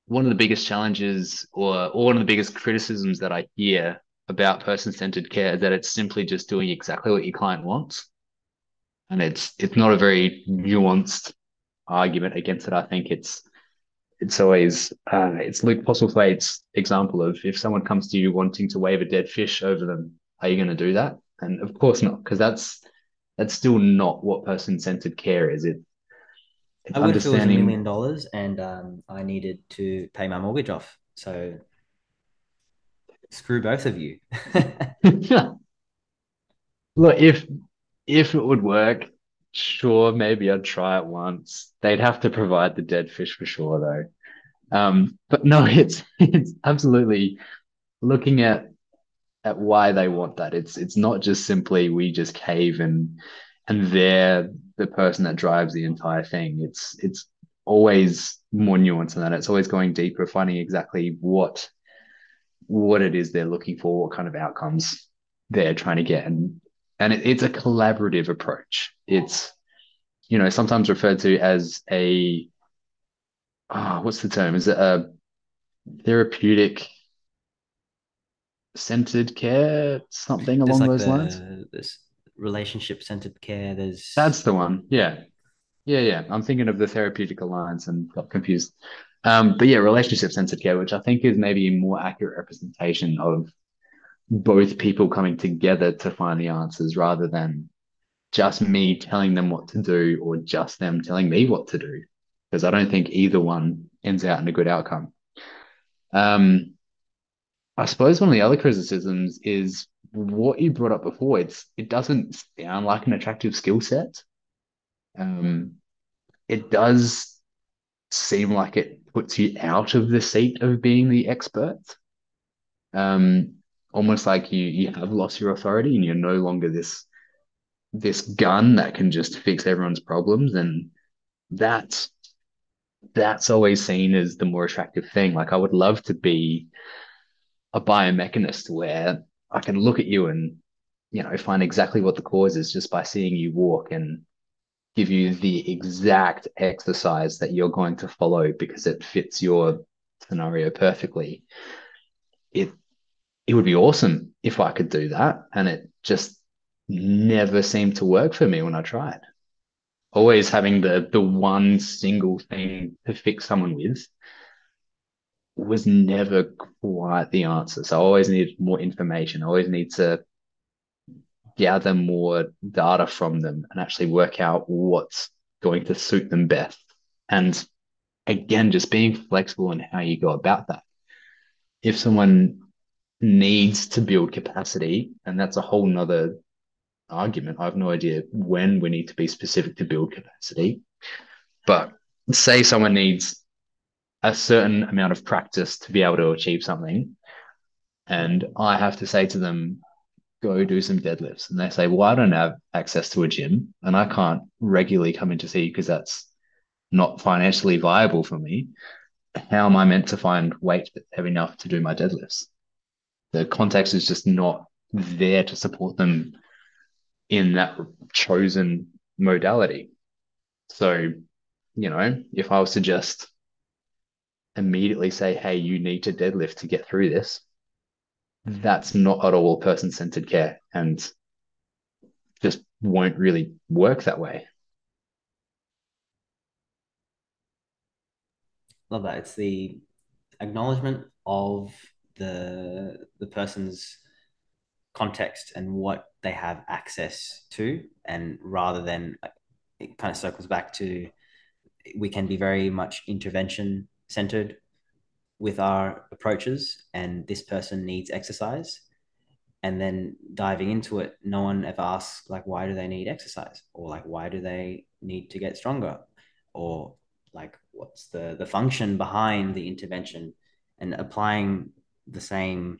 one of the biggest challenges or, or one of the biggest criticisms that I hear about person-centered care is that it's simply just doing exactly what your client wants. And it's it's not a very nuanced argument against it. I think it's it's always uh, it's Luke Postlethwaite's example of if someone comes to you wanting to wave a dead fish over them, are you going to do that? And of course not, because that's that's still not what person centered care is. It I would if it was a million dollars and um, I needed to pay my mortgage off. So screw both of you. Look, if if it would work, sure, maybe I'd try it once. They'd have to provide the dead fish for sure, though. Um, but no, it's it's absolutely looking at at why they want that. It's it's not just simply we just cave and and they're the person that drives the entire thing. It's it's always more nuanced than that. It's always going deeper, finding exactly what what it is they're looking for, what kind of outcomes they're trying to get, and and it, it's a collaborative approach. It's you know sometimes referred to as a oh, what's the term? Is it a therapeutic centered care, something along like those lines? the this relationship centered care. There's That's the one. Yeah. Yeah, yeah. I'm thinking of the therapeutic alliance and got confused. Um, but yeah, relationship centered care, which I think is maybe a more accurate representation of both people coming together to find the answers rather than just me telling them what to do or just them telling me what to do. Because I don't think either one ends out in a good outcome. Um, I suppose one of the other criticisms is what you brought up before. It's it doesn't sound like an attractive skill set. Um, it does seem like it puts you out of the seat of being the expert. Um, almost like you you have lost your authority and you're no longer this this gun that can just fix everyone's problems. And that's that's always seen as the more attractive thing. Like I would love to be a biomechanist where I can look at you and you know find exactly what the cause is just by seeing you walk and give you the exact exercise that you're going to follow because it fits your scenario perfectly. It it would be awesome if I could do that. And it just never seemed to work for me when I tried. Always having the the one single thing to fix someone with was never quite the answer. So I always needed more information. I always need to gather more data from them and actually work out what's going to suit them best. And again, just being flexible in how you go about that. If someone needs to build capacity, and that's a whole nother argument. I have no idea when we need to be specific to build capacity. But say someone needs a certain amount of practice to be able to achieve something. And I have to say to them, go do some deadlifts. And they say, well, I don't have access to a gym and I can't regularly come in to see you because that's not financially viable for me. How am I meant to find weight that's heavy enough to do my deadlifts? The context is just not there to support them in that chosen modality. So, you know, if I was to just immediately say, hey, you need to deadlift to get through this, that's not at all person centered care and just won't really work that way. love that. It's the acknowledgement of the the person's context and what they have access to, and rather than uh, it kind of circles back to we can be very much intervention centered with our approaches, and this person needs exercise. And then diving into it, no one ever asks like why do they need exercise or like why do they need to get stronger or like what's the the function behind the intervention and applying the same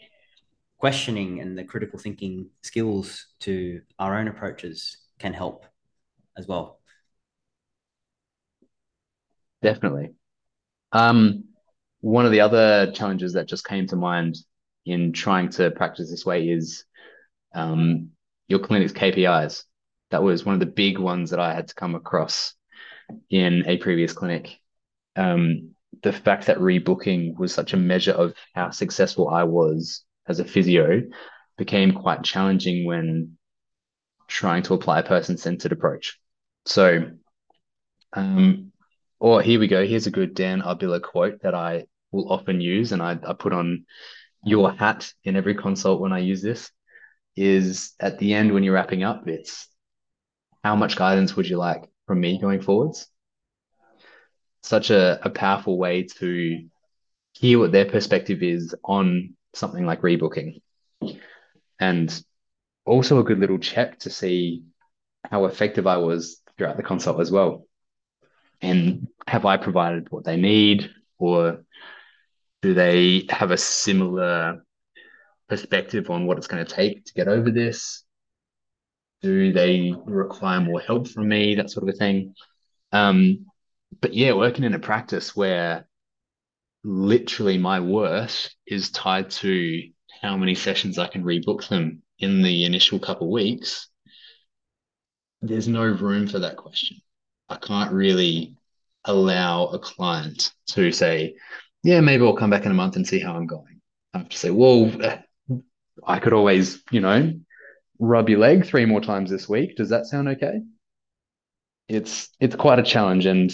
questioning and the critical thinking skills to our own approaches can help as well. Definitely. Um, one of the other challenges that just came to mind in trying to practice this way is um, your clinic's KPIs. That was one of the big ones that I had to come across in a previous clinic. Um, the fact that rebooking was such a measure of how successful I was as a physio became quite challenging when trying to apply a person centered approach. So, um, or here we go. Here's a good Dan Arbilla quote that I will often use, and I, I put on your hat in every consult when I use this. Is at the end when you're wrapping up, it's how much guidance would you like from me going forwards? Such a, a powerful way to hear what their perspective is on something like rebooking. And also a good little check to see how effective I was throughout the consult as well. And have I provided what they need? or do they have a similar perspective on what it's going to take to get over this? Do they require more help from me? That sort of a thing. Um, but yeah, working in a practice where literally my worth is tied to how many sessions I can rebook them in the initial couple weeks, there's no room for that question. I can't really allow a client to say, yeah, maybe I'll come back in a month and see how I'm going. I have to say, well, uh, I could always, you know, rub your leg three more times this week. Does that sound okay? It's it's quite a challenge and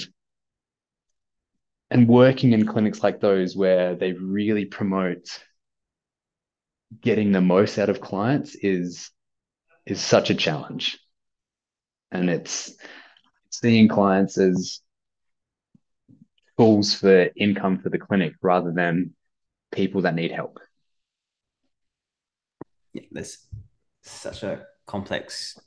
and working in clinics like those where they really promote getting the most out of clients is is such a challenge. And it's seeing clients as tools for income for the clinic rather than people that need help. Yeah, there's such a complex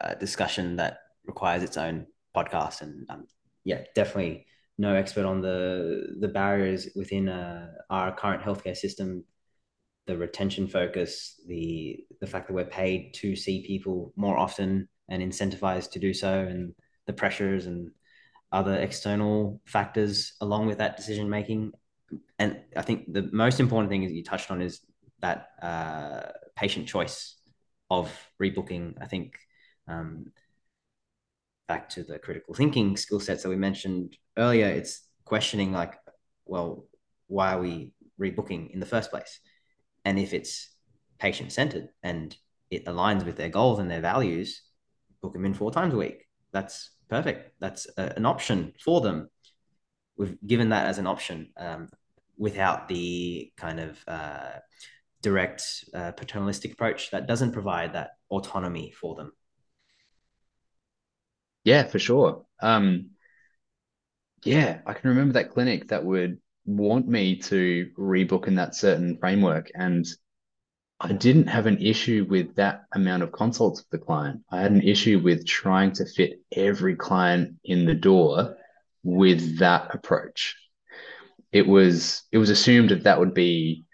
uh, discussion that requires its own podcast and um, yeah definitely no expert on the the barriers within uh, our current healthcare system the retention focus, the the fact that we're paid to see people more often and incentivized to do so, and the pressures and other external factors along with that decision making. And I think the most important thing is you touched on is that uh, patient choice of rebooking. I think um, back to the critical thinking skill sets that we mentioned earlier, it's questioning like, well, why are we rebooking in the first place? And if it's patient centered and it aligns with their goals and their values, book them in four times a week. That's perfect. That's a, an option for them. We've given that as an option um, without the kind of uh, direct uh, paternalistic approach that doesn't provide that autonomy for them. Yeah, for sure. Um, yeah, I can remember that clinic that would want me to rebook in that certain framework. And I didn't have an issue with that amount of consults with the client. I had an issue with trying to fit every client in the door with that approach. It was it was assumed that that would be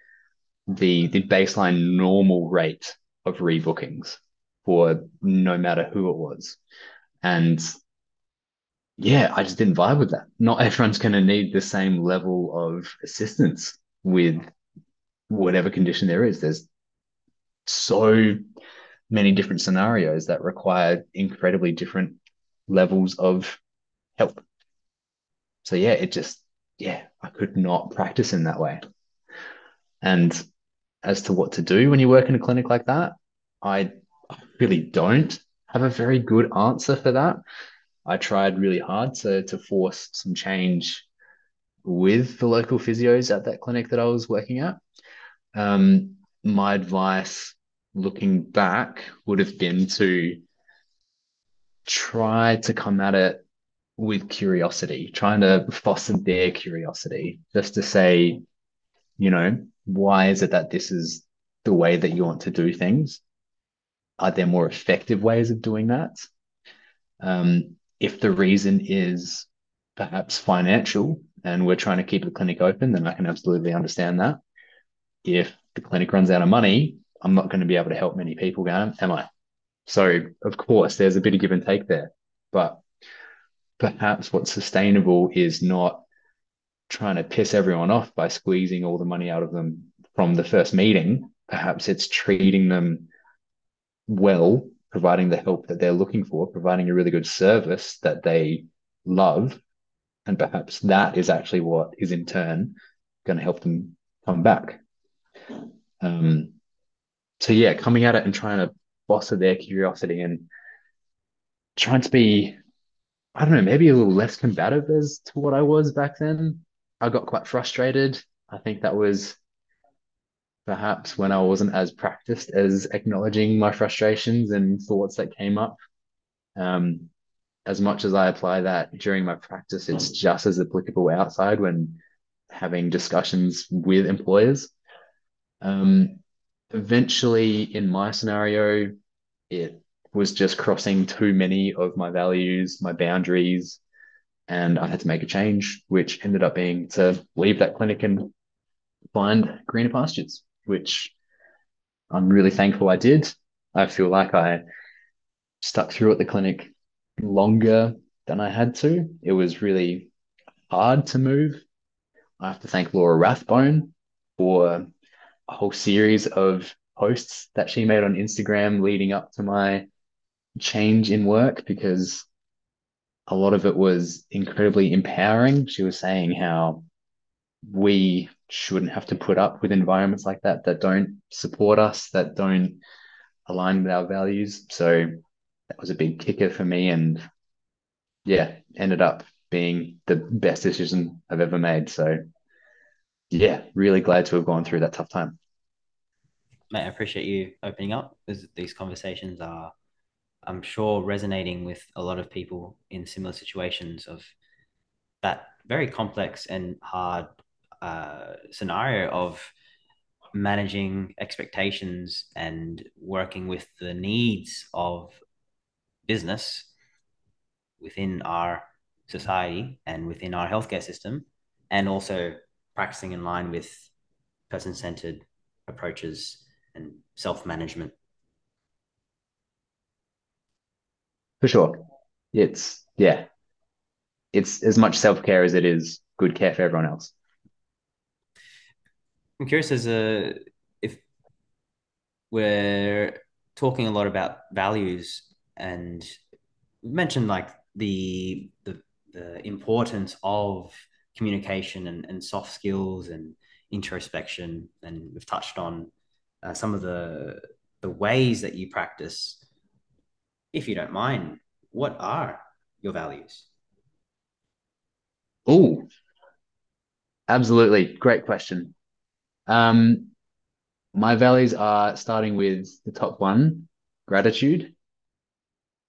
the the baseline normal rate of rebookings for no matter who it was. And yeah, I just didn't vibe with that. Not everyone's going to need the same level of assistance with whatever condition there is. There's so many different scenarios that require incredibly different levels of help. So yeah, it just yeah, I could not practice in that way. And as to what to do when you work in a clinic like that, I really don't have a very good answer for that. I tried really hard to to force some change with the local physios at that clinic that I was working at. Um, my advice looking back would have been to try to come at it with curiosity, trying to foster their curiosity, just to say, you know, why is it that this is the way that you want to do things? Are there more effective ways of doing that? Um, if the reason is perhaps financial and we're trying to keep the clinic open, then I can absolutely understand that. If the clinic runs out of money, I'm not going to be able to help many people, am I? So, of course, there's a bit of give and take there. But perhaps what's sustainable is not trying to piss everyone off by squeezing all the money out of them from the first meeting. Perhaps it's treating them well providing the help that they're looking for, providing a really good service that they love. And perhaps that is actually what is in turn going to help them come back. Um, so, yeah, coming at it and trying to foster their curiosity and trying to be, I don't know, maybe a little less combative as to what I was back then. I got quite frustrated. I think that was perhaps when I wasn't as practiced as acknowledging my frustrations and thoughts that came up. Um, as much as I apply that during my practice, it's just as applicable outside when having discussions with employers. Um, eventually, in my scenario, it was just crossing too many of my values, my boundaries, and I had to make a change, which ended up being to leave that clinic and find greener pastures, which I'm really thankful I did. I feel like I stuck through at the clinic longer than I had to. It was really hard to move. I have to thank Laura Rathbone for a whole series of posts that she made on Instagram leading up to my change in work because a lot of it was incredibly empowering. She was saying how we shouldn't have to put up with environments like that that don't support us, that don't align with our values. So that was a big kicker for me. And yeah, ended up being the best decision I've ever made. So yeah, really glad to have gone through that tough time. Mate, I appreciate you opening up. These conversations are, I'm sure, resonating with a lot of people in similar situations of that very complex and hard uh, scenario of managing expectations and working with the needs of business within our society and within our healthcare system, and also practicing in line with person centered approaches and self management. For sure. It's, yeah, it's as much self care as it is good care for everyone else. I'm curious as a if we're talking a lot about values and mentioned like the the the importance of communication and, and soft skills and introspection and we've touched on uh, some of the the ways that you practice. If you don't mind what are your values? Oh absolutely. Great question um, my values are starting with the top one, gratitude.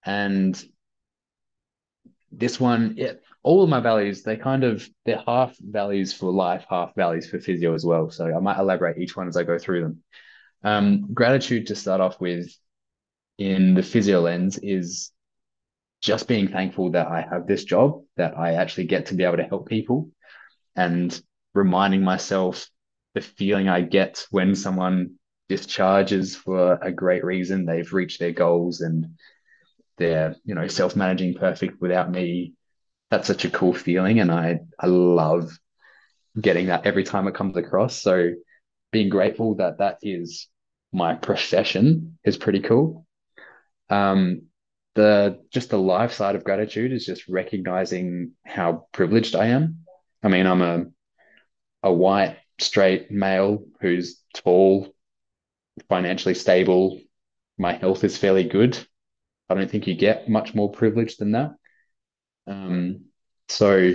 And this one, yeah, all of my values, they kind of they're half values for life, half values for physio as well. So I might elaborate each one as I go through them. Um, gratitude to start off with in the physio lens is just being thankful that I have this job, that I actually get to be able to help people, and reminding myself the feeling I get when someone discharges for a great reason, they've reached their goals and they're, you know, self-managing perfect without me. That's such a cool feeling. And I I love getting that every time it comes across. So being grateful that that is my profession is pretty cool. Um, the just the life side of gratitude is just recognizing how privileged I am. I mean, I'm a a white straight male who's tall, financially stable. My health is fairly good. I don't think you get much more privilege than that. Um, so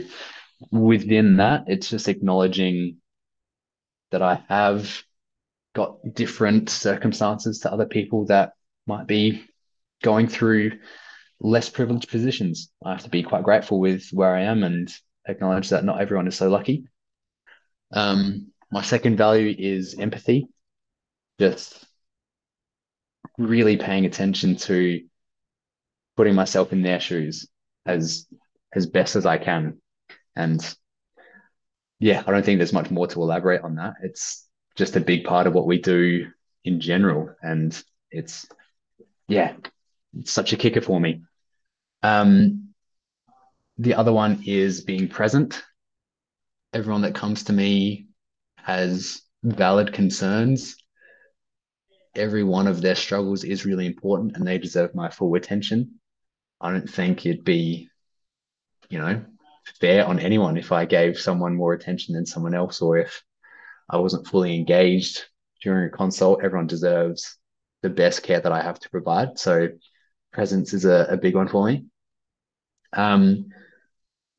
within that, it's just acknowledging that I have got different circumstances to other people that might be going through less privileged positions. I have to be quite grateful with where I am and acknowledge that not everyone is so lucky. Um, my second value is empathy, just really paying attention to putting myself in their shoes as as best as I can. And yeah, I don't think there's much more to elaborate on that. It's just a big part of what we do in general. And it's yeah, it's such a kicker for me. Um, the other one is being present. Everyone that comes to me has valid concerns. Every one of their struggles is really important and they deserve my full attention. I don't think it'd be, you know, fair on anyone if I gave someone more attention than someone else or if I wasn't fully engaged during a consult. Everyone deserves the best care that I have to provide. So presence is a, a big one for me. Um,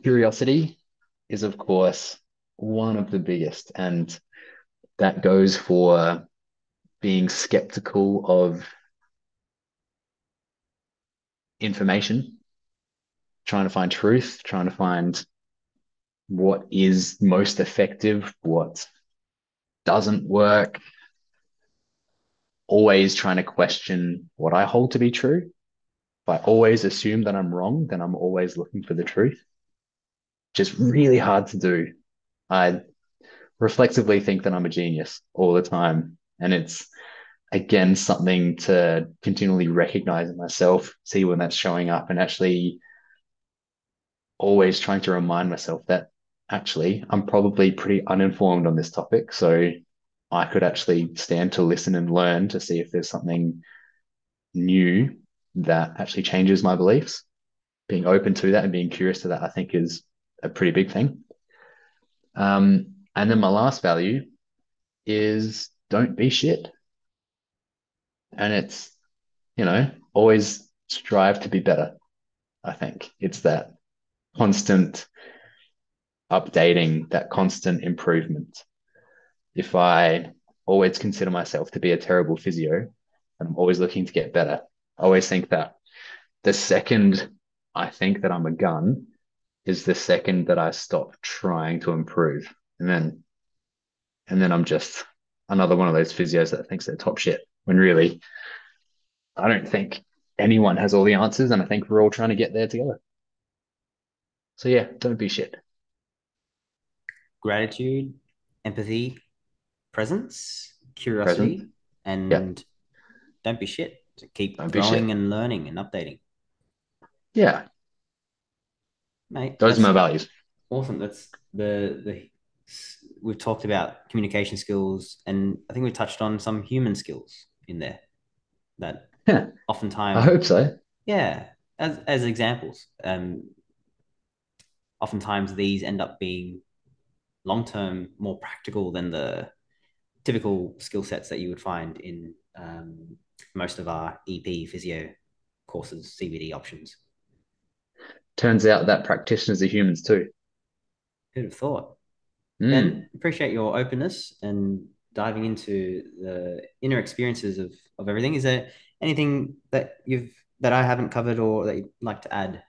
curiosity is, of course, one of the biggest, and that goes for being skeptical of information, trying to find truth, trying to find what is most effective, what doesn't work, always trying to question what I hold to be true. If I always assume that I'm wrong, then I'm always looking for the truth. just really hard to do. I reflexively think that I'm a genius all the time. And it's again something to continually recognize in myself, see when that's showing up, and actually always trying to remind myself that actually I'm probably pretty uninformed on this topic. So I could actually stand to listen and learn to see if there's something new that actually changes my beliefs. Being open to that and being curious to that, I think, is a pretty big thing. Um, and then my last value is don't be shit. And it's, you know, always strive to be better. I think it's that constant updating, that constant improvement. If I always consider myself to be a terrible physio and I'm always looking to get better, I always think that the second I think that I'm a gun is the second that I stop trying to improve. And then and then I'm just another one of those physios that thinks they're top shit when really I don't think anyone has all the answers and I think we're all trying to get there together. So yeah, don't be shit. Gratitude, empathy, presence, curiosity, Present. and yeah. don't be shit. To keep growing and learning and updating. Yeah. Mate. Those are my values. Awesome. That's the the we've talked about communication skills and I think we touched on some human skills in there that yeah. oftentimes I hope so. Yeah. As as examples. Um oftentimes these end up being long term more practical than the typical skill sets that you would find in um, most of our EP physio courses, CPD options. Turns out that practitioners are humans too. Who'd have thought? Mm. And appreciate your openness and diving into the inner experiences of, of everything. Is there anything that you've that I haven't covered or that you'd like to add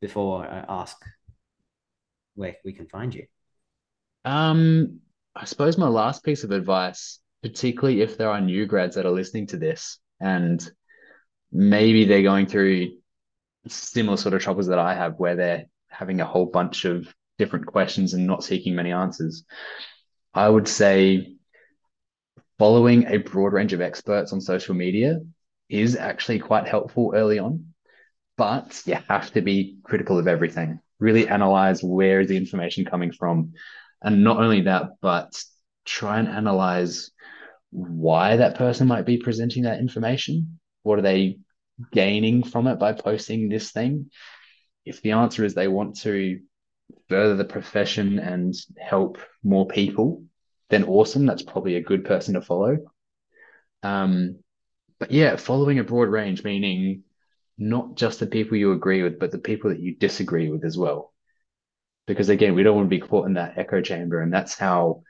before I ask where we can find you? Um, I suppose my last piece of advice, particularly if there are new grads that are listening to this and maybe they're going through similar sort of troubles that I have where they're having a whole bunch of different questions and not seeking many answers. I would say following a broad range of experts on social media is actually quite helpful early on, but you have to be critical of everything really analyze where is the information coming from. And not only that, but try and analyze why that person might be presenting that information. What are they gaining from it by posting this thing? If the answer is they want to further the profession and help more people, then awesome. That's probably a good person to follow. Um, but yeah, following a broad range, meaning not just the people you agree with, but the people that you disagree with as well. Because again, we don't want to be caught in that echo chamber. And that's how,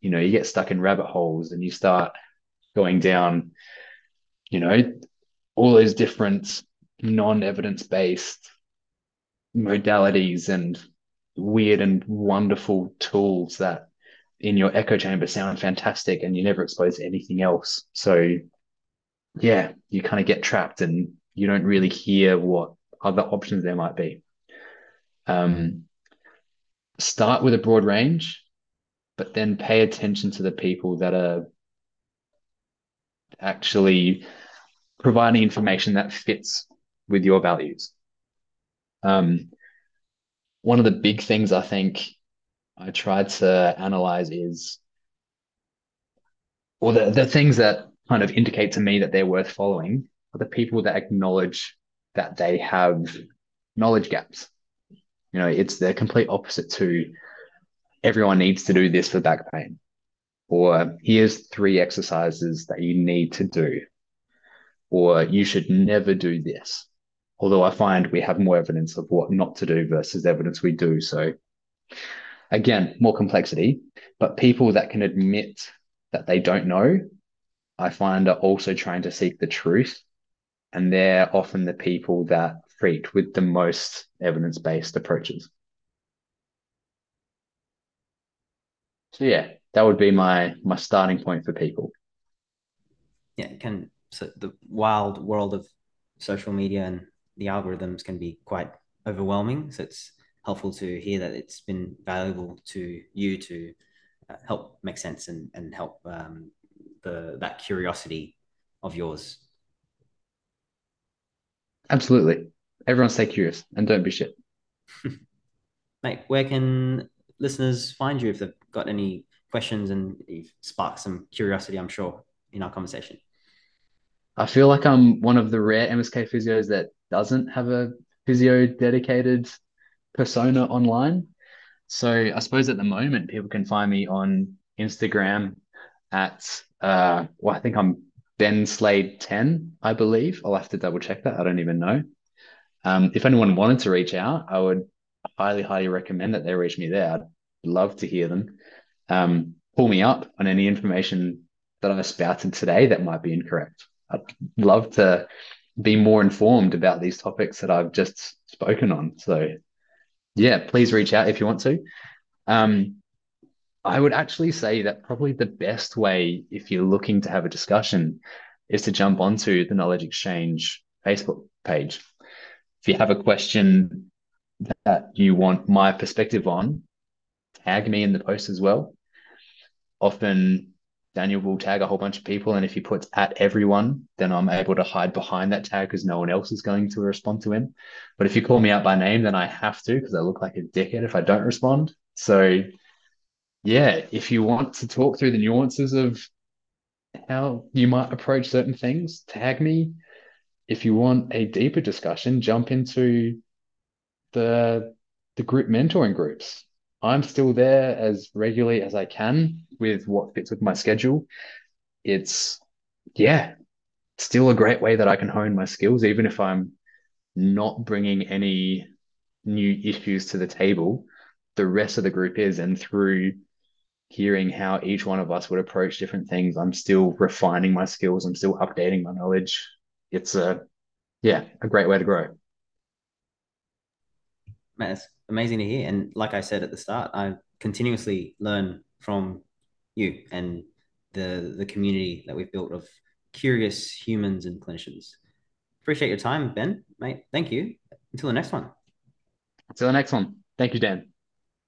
you know, you get stuck in rabbit holes and you start going down, you know, all those different non evidence based modalities and weird and wonderful tools that in your echo chamber sound fantastic and you never expose anything else. So, yeah, you kind of get trapped and you don't really hear what other options there might be. Um, start with a broad range, but then pay attention to the people that are actually providing information that fits with your values. Um, one of the big things I think I try to analyze is, or the, the things that kind of indicate to me that they're worth following are the people that acknowledge that they have knowledge gaps. You know, it's the complete opposite to everyone needs to do this for back pain, or here's three exercises that you need to do, or you should never do this. Although I find we have more evidence of what not to do versus evidence we do. So, again, more complexity, but people that can admit that they don't know, I find are also trying to seek the truth and they're often the people that treat with the most evidence-based approaches. So yeah, that would be my my starting point for people. Yeah, can so the wild world of social media and the algorithms can be quite overwhelming. So it's helpful to hear that it's been valuable to you to uh, help make sense and, and help um, the that curiosity of yours. Absolutely. Everyone stay curious and don't be shit. Mate, where can listeners find you if they've got any questions and you've sparked some curiosity, I'm sure, in our conversation? I feel like I'm one of the rare MSK physios that doesn't have a physio dedicated persona online. So I suppose at the moment people can find me on Instagram at uh well I think I'm Ben Slade 10, I believe. I'll have to double check that. I don't even know. Um, if anyone wanted to reach out, I would highly, highly recommend that they reach me there. I'd love to hear them. Um, pull me up on any information that I spouted today that might be incorrect. I'd love to be more informed about these topics that I've just spoken on. So, yeah, please reach out if you want to. Um, I would actually say that probably the best way, if you're looking to have a discussion, is to jump onto the Knowledge Exchange Facebook page. If you have a question that you want my perspective on, tag me in the post as well. Often Daniel will tag a whole bunch of people, and if he puts at everyone, then I'm able to hide behind that tag because no one else is going to respond to him. But if you call me out by name, then I have to because I look like a dickhead if I don't respond. So, yeah, if you want to talk through the nuances of how you might approach certain things, tag me. If you want a deeper discussion, jump into the the group mentoring groups. I'm still there as regularly as I can with what fits with my schedule. It's yeah, still a great way that I can hone my skills, even if I'm not bringing any new issues to the table. The rest of the group is, and through hearing how each one of us would approach different things, I'm still refining my skills. I'm still updating my knowledge. It's a yeah, a great way to grow man, it's amazing to hear. And like I said at the start, I continuously learn from you and the the community that we've built of curious humans and clinicians. Appreciate your time, Ben, mate. Thank you. Until the next one. Until the next one. Thank you, Dan.